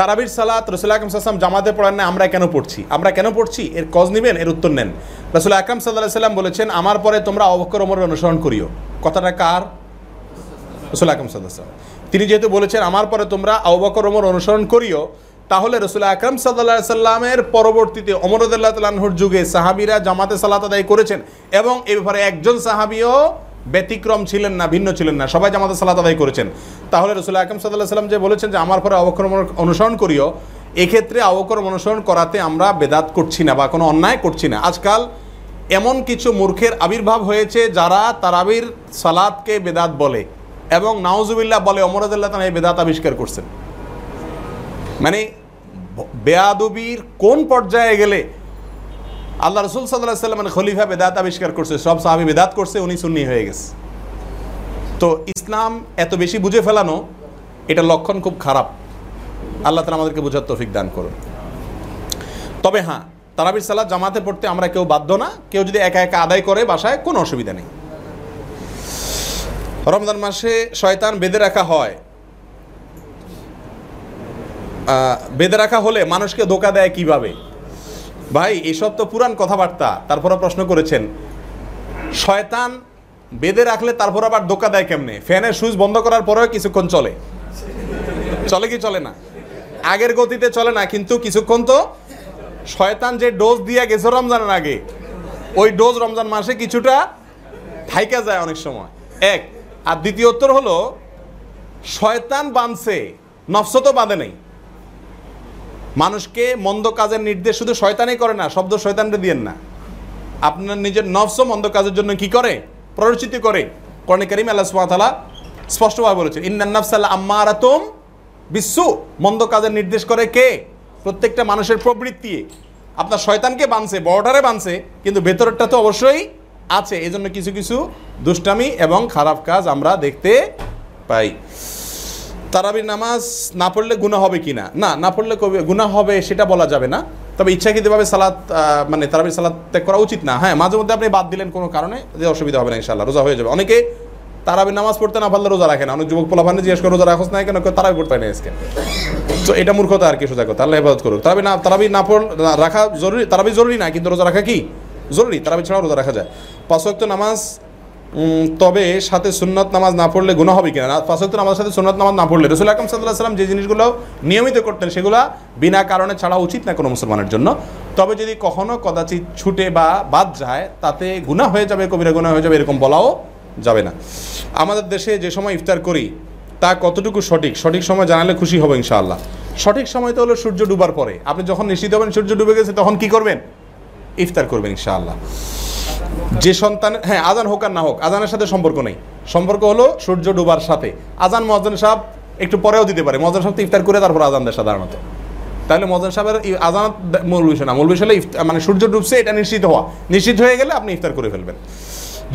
তারাবির সালাত রসুল আকরম সাল্লাম জামাতে পড়েন না আমরা কেন পড়ছি? আমরা কেন পড়ছি? এর কজ নেবেন, এর উত্তর নেন। রসুল আকরম সাল্লাহ সাল্লাম বলেছেন, আমার পরে তোমরা অবকর অমরের অনুসরণ করিও। কথাটা কার? রসুল আকরম সাল্লাহ সাল্লাম তিনি যেহেতু বলেছেন, আমার পরে তোমরা আবকর ওমর অনুসরণ করিও, তাহলে রসুল আকরম সাল্লাহ সাল্লামের পরবর্তীতে অমরদুল্লাহ তাল্লাহর যুগে সাহাবিরা জামাতে সালাত আদায় করেছেন এবং এ ব্যাপারে একজন সাহাবিও ব্যতিক্রম ছিলেন না, ভিন্ন ছিলেন না। সবাই জামাতে সালাত আদায় করেছেন। তাহলে রসুল আকরম সাল্লাহ সাল্লাম যে বলেছেন যে, আমার পরে অবকর ওমর অনুসরণ করিও, এক্ষেত্রে অবক্রম অনুসরণ করাতে আমরা বেদাত করছি না বা কোনো অন্যায় করছি না। আজকাল এমন কিছু মূর্খের আবির্ভাব হয়েছে যারা তারাবির সালাদকে বেদাত বলে এবং নাউজুবিল্লাহ বলে অমরদুল্লাহ তালা এই বেদাত আবিষ্কার করছেন। মানে বেয়াদুবির কোন পর্যায়ে গেলে আল্লাহ রসুল সাল্লাহ সাল্লামের খলিফা বেদাত আবিষ্কার করছে, সব সাহাবি বেদাত করছে, উনি সুন্নি হয়ে গেছে। তো ইসলাম এত বেশি বুঝে ফেলানো, এটা লক্ষণ খুব খারাপ। আল্লাহ তালা আমাদেরকে বোঝার তৌফিক দান করুন। তবে হ্যাঁ তারাবির সালাদ জামাতে পড়তে আমরা কেউ বাধ্য না, কেউ যদি একা একা আদায় করে বাসায়, কোনো অসুবিধা নেই। রমজান মাসে শয়তান বেঁধে রাখা হয়। বেঁধে রাখা হলে মানুষকে ধোকা দেয় কীভাবে? ভাই, এসব তো পুরান কথাবার্তা। তারপরে প্রশ্ন করেছেন। শয়তান বেঁধে রাখলে তারপর আবার ধোকা দেয় কেমনে? ফ্যানের সুইচ বন্ধ করার পরেও কিছুক্ষণ চলে। চলে কি চলে না? আগের গতিতে চলে না, কিন্তু কিছুক্ষণ তো শয়তান যে ডোজ দিয়ে গেছে রমজানের আগে, ওই ডোজ রমজান মাসে কিছুটা থাইকা যায় অনেক সময়। এক, আর দ্বিতীয় উত্তর হলো, শয়তান বাঁধছে নফস তো বাঁধে নেই। মানুষকে মন্দ কাজের নির্দেশ শুধু শয়তানই করে না, শব্দ শয়তানরে দিয়েন না। আপনার নিজের নফস মন্দ কাজের জন্য কি করে? প্ররোচিত করে। কর্ণে করিম আল্লাহ সুবহানাহু স্পষ্টভাবে বলেছেন, ইন্নান নাফসাল্লাহ আম্মারাতুম বিশ্বু মন্দ কাজের নির্দেশ করে কে? প্রত্যেকটা মানুষের প্রবৃত্তি। আপনার শয়তানকে বানছে, বর্ডারে বানছে, কিন্তু ভেতরটা তো অবশ্যই আছে। এই জন্য কিছু কিছু দুষ্টামি এবং খারাপ কাজ আমরা দেখতে পাই। তারাবির নামাজ না পড়লে গুণা হবে কি না না না পড়লে গুণা হবে সেটা বলা যাবে না। তবে ইচ্ছাকৃতভাবে আহ, মানে তারাবির সালাত ত্যাগ করা উচিত না। হ্যাঁ মাঝে মধ্যে আপনি বাদ দিলেন কোনো কারণে যে অসুবিধা হবে না ইনশাল্লাহ রোজা হয়ে যাবে। অনেকে তারাবির নামাজ পড়তে না পারলে রোজা রাখে না। অনেক যুবক পোলাপানে জিজ্ঞেস করে রোজা রাখোস না কেন? তারাবি পড়তে না আজকে। তো এটা মূর্খতা আর কি সোজা কথা। আল্লাহ হেফাজত করুক। তারাবি না তারাবি না পড় রাখা জরুরি তারাবি জরুরি না কিন্তু রোজা রাখা কি? জরুরি। তারাবি ছাড়াও রোজা রাখা যায়। পাঁচ নামাজ তবে সাথে সুন্নত নামাজ না পড়লে গুণা হবে কিনা? না পাঁচ ওয়াক্ত সাথে সুন্নত নামাজ না পড়লে রসুল আকরম সাল্লাহ সাল্লাম যে জিনিসগুলো নিয়মিত করতেন সেগুলো বিনা কারণে ছাড়া উচিত না কোনো মুসলমানের জন্য। তবে যদি কখনো কদাচিৎ ছুটে বা বাদ যায়, তাতে গুণা হয়ে যাবে, কবিরা গুণা হয়ে যাবে এরকম বলাও যাবে না। আমাদের দেশে যে সময় ইফতার করি, তা কতটুকু সঠিক? সঠিক সময় জানালে খুশি হব ইনশাআল্লাহ। সঠিক সময় তো হলো সূর্য ডুবার পরে। আপনি যখন নিশ্চিত হবেন সূর্য ডুবে গেছে, তখন কি করবেন? ইফতার করবেন ইনশাআল্লাহ। যে সন্তান হ্যাঁ আজান হোক আর না হোক, আজানের সাথে সম্পর্ক নেই। সম্পর্ক হলো সূর্য ডুবার সাথে। আজান মহাজন সাহেব একটু পরেও দিতে পারে। মহাজন সাহেব তো ইফতার করে তারপর আজান দেয় সাধারণত। তাহলে মহাজন সাহেবের আজান মূল বিষয় না। মূল বিষয় হলো মানে সূর্য ডুবছে, এটা নিশ্চিত হওয়া। নিশ্চিত হয়ে গেলে আপনি ইফতার করে ফেলবেন।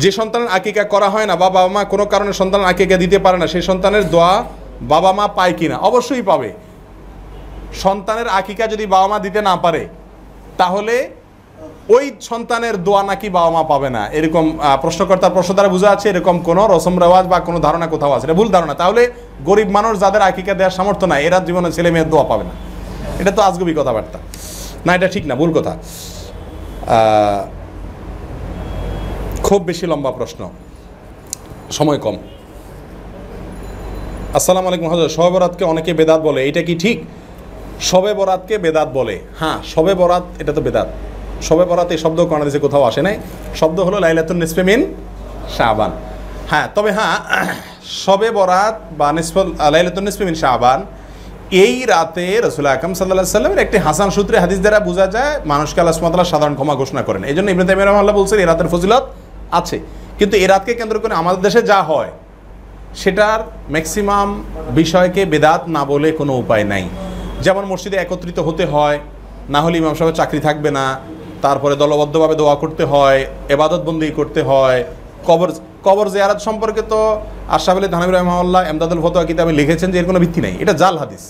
যে সন্তানের আকিকা করা হয় না বা বাবা মা কোনো কারণে সন্তান আকিকা দিতে পারে না, সেই সন্তানের দোয়া বাবা মা পায় কিনা? অবশ্যই পাবে। সন্তানের আকিকা যদি বাবা মা দিতে না পারে, তাহলে ওই সন্তানের দোয়া নাকি বাবা মা পাবে না। এরকম প্রশ্নকর্তার প্রশ্ন দ্বারা বোঝা আছে, এরকম কোনো রসম রেওয়াজ বা কোনো ধারণা কোথাও আছে এটা ভুল ধারণা। তাহলে গরিব মানুষ যাদের আকিকা দেওয়ার সামর্থ্য নাই, এরা জীবনে ছেলে মেয়ের দোয়া পাবে না। এটা তো আজগুবি কথাবার্তা। না, এটা ঠিক না, ভুল কথা। খুব বেশি লম্বা প্রশ্ন। সময় কম। আসসালামু আলাইকুম, হাজার। শবে বরাতকে অনেকে বেদাত বলে। এটা কি ঠিক? শবে বরাতকে বেদাত বলে। হ্যাঁ শবে বরাত, এটা তো বেদাত। শবে বরাত এই শব্দ কানাডিসে কোথাও আসে নাই। শব্দ হলো লাইলাতুন নিসফে মিন শাবান। হ্যাঁ তবে হ্যাঁ শবে বরাত বা নিসফ লাইলাতুন নিসফে মিন শাবান, এই রাতে রসুল আকরম সাল্লাহ সাল্লামের একটি হাসান সূত্রে হাদিস দ্বারা বোঝা যায়, মানুষকে আল্লাহ সুমাতাল্লাহ সাধারণ ক্ষমা ঘোষণা করেন। এই জন্য তাইমিয়া রহমাল্লাহ বলছেন, এই রাতের ফজিলত আছে। কিন্তু এই রাতকে কেন্দ্র করে আমাদের দেশে যা হয়, সেটার ম্যাক্সিমাম বিষয়কে বেদাত না বলে কোনো উপায় নাই। যেমন মসজিদে একত্রিত হতে হয়, না হলে ইমাম সাহেবের চাকরি থাকবে না তারপরে দলবদ্ধভাবে দোয়া করতে হয়, এবাদতবন্দি করতে হয়। কবর কবর জিয়ারাত সম্পর্কে তো আশরাফ আলী থানবী রহমাল্লাহ এমদাদুল ফতোয়া কিতাবে লিখেছেন যে এর কোনো ভিত্তি নেই। এটা জাল হাদিস।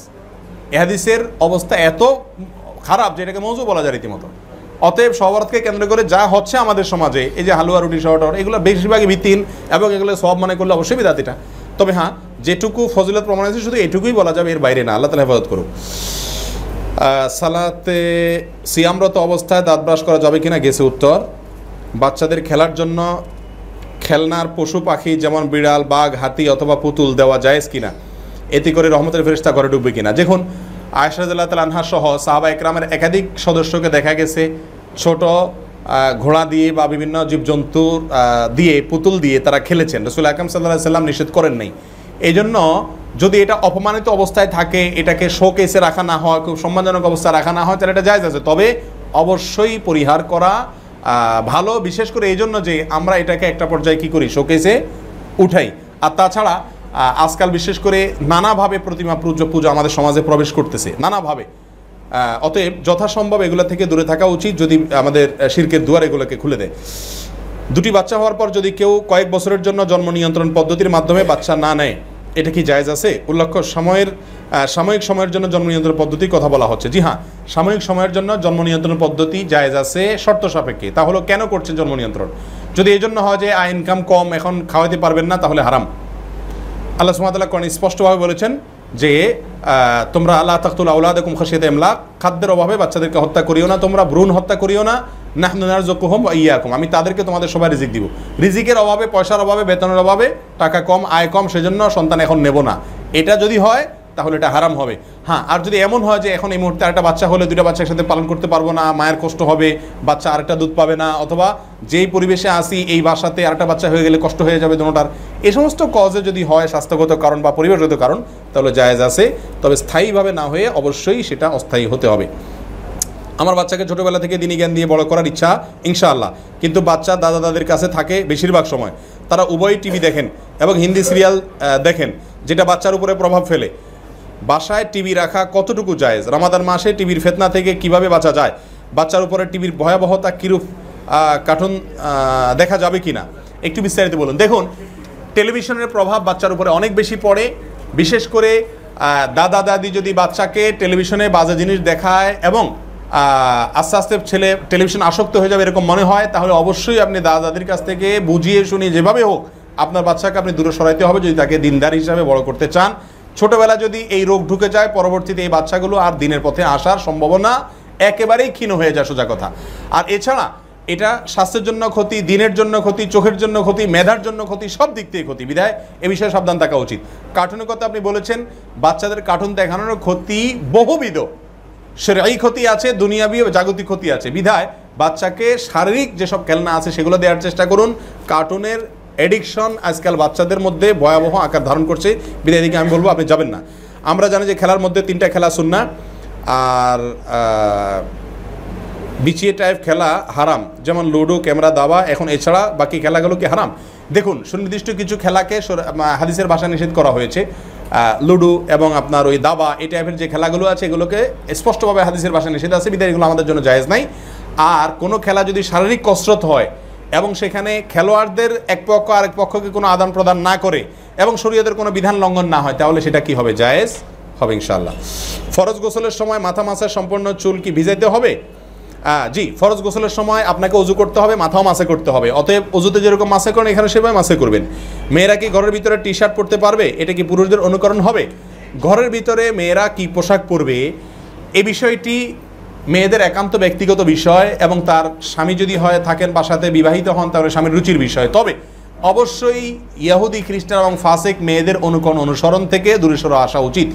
এ হাদিসের অবস্থা এত খারাপ যে এটাকে মৌজু বলা যায় রীতিমতো। অতএব সবরতকে কেন্দ্র করে যা হচ্ছে আমাদের সমাজে, এই যে হালুয়া, রুটি শহর এগুলো বেশিরভাগই ভিত্তিহীন এবং এগুলো সব মনে করলে অবশ্যই বিদাত এটা। তবে হ্যাঁ যেটুকু ফজিলত প্রমাণ আছে, শুধু এটুকুই বলা যাবে, এর বাইরে না, আল্লাহ তালা হেফাজত করুক। সালাতে সিয়ামরত অবস্থায় দাঁত ব্রাশ করা যাবে কিনা গেছে উত্তর। বাচ্চাদের খেলার জন্য খেলনার পশু পাখি যেমন বিড়াল, বাঘ, হাতি অথবা পুতুল দেওয়া জায়েজ কিনা? এতে করে রহমতের ফেরিস্তা ঘরে ঢুকবে কিনা? দেখুন আয়সাদুল্লাহ তাল আনহা সহ সাহাবা একরামের একাধিক সদস্যকে দেখা গেছে। ছোট ঘোড়া দিয়ে বা বিভিন্ন জীবজন্তুর দিয়ে পুতুল দিয়ে তারা খেলেছেন। রসুল আকরম সাল্লাহ সাল্লাম নিষেধ করেন নাই। এই জন্য যদি এটা অপমানিত অবস্থায় থাকে, এটাকে শোকেসে রাখা না হয় খুব সম্মানজনক অবস্থায় রাখা না হয় তাহলে এটা জায়জ আছে। তবে অবশ্যই পরিহার করা ভালো, বিশেষ করে এই জন্য যে আমরা এটাকে একটা পর্যায়ে কি করি? শোকেসে উঠাই। আর তাছাড়া আজকাল বিশেষ করে নানাভাবে প্রতিমা পুজো পুজো আমাদের সমাজে প্রবেশ করতেছে, নানাভাবে। অতএব যথাসম্ভব এগুলো থেকে দূরে থাকা উচিত, যদি আমাদের শিরকের দুয়ার এগুলোকে খুলে দেয়। দুটি বাচ্চা হওয়ার পর যদি কেউ কয়েক বছরের জন্য জন্ম নিয়ন্ত্রণ পদ্ধতির মাধ্যমে বাচ্চা না নেয়, এটা কি জায়জ আছে? উল্লেখ্য, সময়ের সাময়িক সময়ের জন্য জন্ম নিয়ন্ত্রণ পদ্ধতির কথা বলা হচ্ছে। জি হ্যাঁ সাময়িক সময়ের জন্য জন্ম নিয়ন্ত্রণ পদ্ধতি জায়েজ আছে শর্ত সাপেক্ষে। তাহলে কেন করছেন জন্ম নিয়ন্ত্রণ? যদি এই জন্য হয় যে আয় ইনকাম কম, এখন খাওয়াতে পারবেন না, তাহলে হারাম। আল্লাহ সুমাতাল্লাহ কোরআন স্পষ্টভাবে বলেছেন যে তোমরা আল্লাহ তাকতুল আউলাদকুম খাসিয়াত এমলাক খাদ্যের অভাবে বাচ্চাদেরকে হত্যা করিও না, তোমরা ভ্রূণ হত্যা করিও না, নাহনু বা ইয়া ইয়াকুম। আমি তাদেরকে তোমাদের সবাই রিজিক দিব। রিজিকের অভাবে, পয়সার অভাবে, বেতনের অভাবে, টাকা কম, আয় কম, সেজন্য সন্তান এখন নেব না। এটা যদি হয় তাহলে এটা হারাম হবে। হ্যাঁ আর যদি এমন হয় যে এখন এই মুহূর্তে আরেকটা বাচ্চা হলে দুইটা বাচ্চা একসাথে পালন করতে পারব না, মায়ের কষ্ট হবে, বাচ্চা আরেকটা দুধ পাবে না, অথবা যেই পরিবেশে আসি এই বাসাতে আরেকটা বাচ্চা হয়ে গেলে কষ্ট হয়ে যাবে দুটার এই সমস্ত কজে যদি হয় স্বাস্থ্যগত কারণ বা পরিবেশগত কারণ, তাহলে জায়েজ আছে। তবে স্থায়ীভাবে না হয়ে অবশ্যই সেটা অস্থায়ী হতে হবে। আমার বাচ্চাকে ছোটোবেলা থেকে দিনী জ্ঞান দিয়ে বড় করার ইচ্ছা, ইনশাআল্লাহ। কিন্তু বাচ্চা দাদা দাদের কাছে থাকে বেশিরভাগ সময়। তারা উভয় টিভি দেখেন এবং হিন্দি সিরিয়াল দেখেন, যেটা বাচ্চার উপরে প্রভাব ফেলে। বাসায় টিভি রাখা কতটুকু জায়েজ? রামাদান মাসে টিভির ফেতনা থেকে কীভাবে বাঁচা যায়? বাচ্চার উপরে টিভির ভয়াবহতা কীরূপ কার্টুন দেখা যাবে কি না একটু বিস্তারিত বলুন। দেখুন, টেলিভিশনের প্রভাব বাচ্চার উপরে অনেক বেশি পড়ে। বিশেষ করে দাদা, দাদি যদি বাচ্চাকে টেলিভিশনে বাজে জিনিস দেখায় এবং আস্তে আস্তে ছেলে টেলিভিশন আসক্ত হয়ে যাবে এরকম মনে হয়, তাহলে অবশ্যই আপনি দাদা, দাদির কাছ থেকে বুঝিয়ে শুনিয়ে যেভাবে হোক, আপনার বাচ্চাকে আপনি দূরে সরাইতে হবে। যদি তাকে দিনদার হিসাবে বড় করতে চান ছোটবেলা যদি এই রোগ ঢুকে যায়, পরবর্তীতে এই বাচ্চাগুলো আর দিনের পথে আসার সম্ভাবনা একেবারেই ক্ষীণ হয়ে যায় সোজা কথা। আর এছাড়া এটা স্বাস্থ্যের জন্য ক্ষতি, দিনের জন্য ক্ষতি, চোখের জন্য ক্ষতি, মেধার জন্য ক্ষতি, সব দিক থেকে ক্ষতি। বিধায় এ বিষয়ে সাবধান থাকা উচিত। কার্টুনের কথা আপনি বলেছেন, বাচ্চাদের কার্টুন দেখানোর ক্ষতি বহুবিধ। সেরাই ক্ষতি আছে দুনিয়াবি জাগতিক ক্ষতি আছে। বিধায় বাচ্চাকে শারীরিক যেসব খেলনা আছে, সেগুলো দেওয়ার চেষ্টা করুন। কার্টুনের এডিকশন আজকাল বাচ্চাদের মধ্যে ভয়াবহ আকার ধারণ করছে। বিধায় দিকে আমি বলব, আপনি যাবেন না। আমরা জানি যে খেলার মধ্যে তিনটা খেলা শুননা আর বিচিয়ে টাইপ খেলা হারাম। যেমন লুডো, ক্যামেরা, দাবা, এখন এছাড়া বাকি খেলাগুলো কি হারাম? দেখুন, সুনির্দিষ্ট কিছু খেলাকে হাদিসের ভাষা নিষেধ করা হয়েছে। লুডো এবং আপনার ওই দাবা, এই টাইপের যে খেলাগুলো আছে, এগুলোকে স্পষ্টভাবে হাদিসের ভাষা নিষেধ আছে। বিধায় এগুলো আমাদের জন্য জায়েজ নাই। আর কোনো খেলা যদি শারীরিক কসরত হয় এবং সেখানে খেলোয়াড়দের এক পক্ষ আরেক পক্ষকে কোনো আদান প্রদান না করে এবং শরীয়তের কোনো বিধান লঙ্ঘন না হয়, তাহলে সেটা কি হবে? জায়েজ হবে ইনশাল্লাহ ফরজ গোসলের সময় মাথা মাসের সম্পূর্ণ চুল কি ভিজাইতে হবে? জি, ফরজ গোসলের সময় আপনাকে অজু করতে হবে, মাথাও মাসে করতে হবে। অতএব অজুতে যেরকম মাসে করেন, এখানে সেভাবে মাসে করবেন। মেয়েরা কি ঘরের ভিতরে টি শার্ট পরতে পারবে? এটা কি পুরুষদের অনুকরণ হবে? ঘরের ভিতরে মেয়েরা কি পোশাক পরবে? এ বিষয়টি মেয়েদের একান্ত ব্যক্তিগত বিষয় এবং তার স্বামী যদি হয়, থাকেন বাসাতে, বিবাহিত হন, তাহলে স্বামীর রুচির বিষয়। তবে অবশ্যই ইয়াহুদি খ্রিস্টান এবং ফাসেক মেয়েদের অনুকরণ অনুসরণ থেকে দূরে সরে আসা উচিত।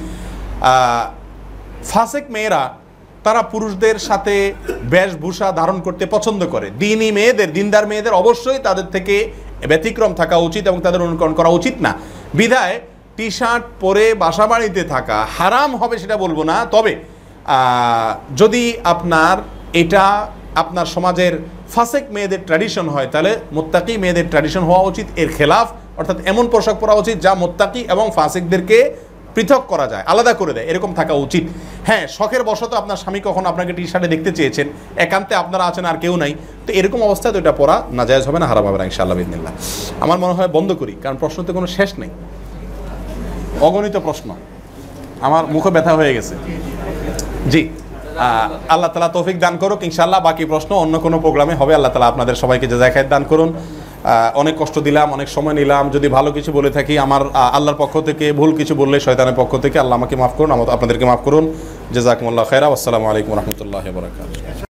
ফাসেক মেয়েরা, তারা পুরুষদের সাথে বেশভূষা ধারণ করতে পছন্দ করে। দিনই মেয়েদের, দিনদার মেয়েদের অবশ্যই তাদের থেকে ব্যতিক্রম থাকা উচিত এবং তাদের অনুকরণ করা উচিত না। বিধায় টি শার্ট পরে বাসা বাড়িতে থাকা হারাম হবে সেটা বলব না, তবে যদি আপনার এটা আপনার সমাজের ফাসেক মেয়েদের ট্র্যাডিশন হয়, তাহলে মোত্তাকি মেয়েদের ট্র্যাডিশন হওয়া উচিত, এর খেলাফ, অর্থাৎ এমন পোশাক পরা উচিত যা মোত্তাকি এবং ফাসেকদেরকে পৃথক করা যায়, আলাদা করে দেয়, এরকম থাকা উচিত। হ্যাঁ শখের বশত আপনার স্বামী কখন আপনাকে টি শার্টে দেখতে চেয়েছেন, একান্তে আপনারা আছেন আর কেউ নাই, তো এরকম অবস্থায় তো এটা পড়া না জায়জ হবে না, হারাম হবে না, ইনশাআল্লাহ বিদিনিল্লাহ আমার মনে হয় বন্ধ করি, কারণ প্রশ্ন তো কোনো শেষ নেই। অগণিত প্রশ্ন। আমার মুখে ব্যথা হয়ে গেছে। জি। আল্লাহ তালা তৌফিক দান করুক ইনশাল্লাহ বাকি প্রশ্ন, অন্য কোনো প্রোগ্রামে হবে, আল্লাহ তালা আপনাদের সবাইকে যে জায়গায় দান করুন। অনেক কষ্ট দিলাম, অনেক সময় নিলাম। যদি ভালো কিছু বলে থাকি, আমার আল্লাহর পক্ষ থেকে, ভুল কিছু বললে শয়তানের পক্ষ থেকে, আল্লাহ আমাকে মাফ করুন আমাদের আপনাদেরকে মাফ করুন। জেজাকুমুল্লাহ খেরা আসসালামু আলাইকুম রহমতুল্লাহ বরাকাত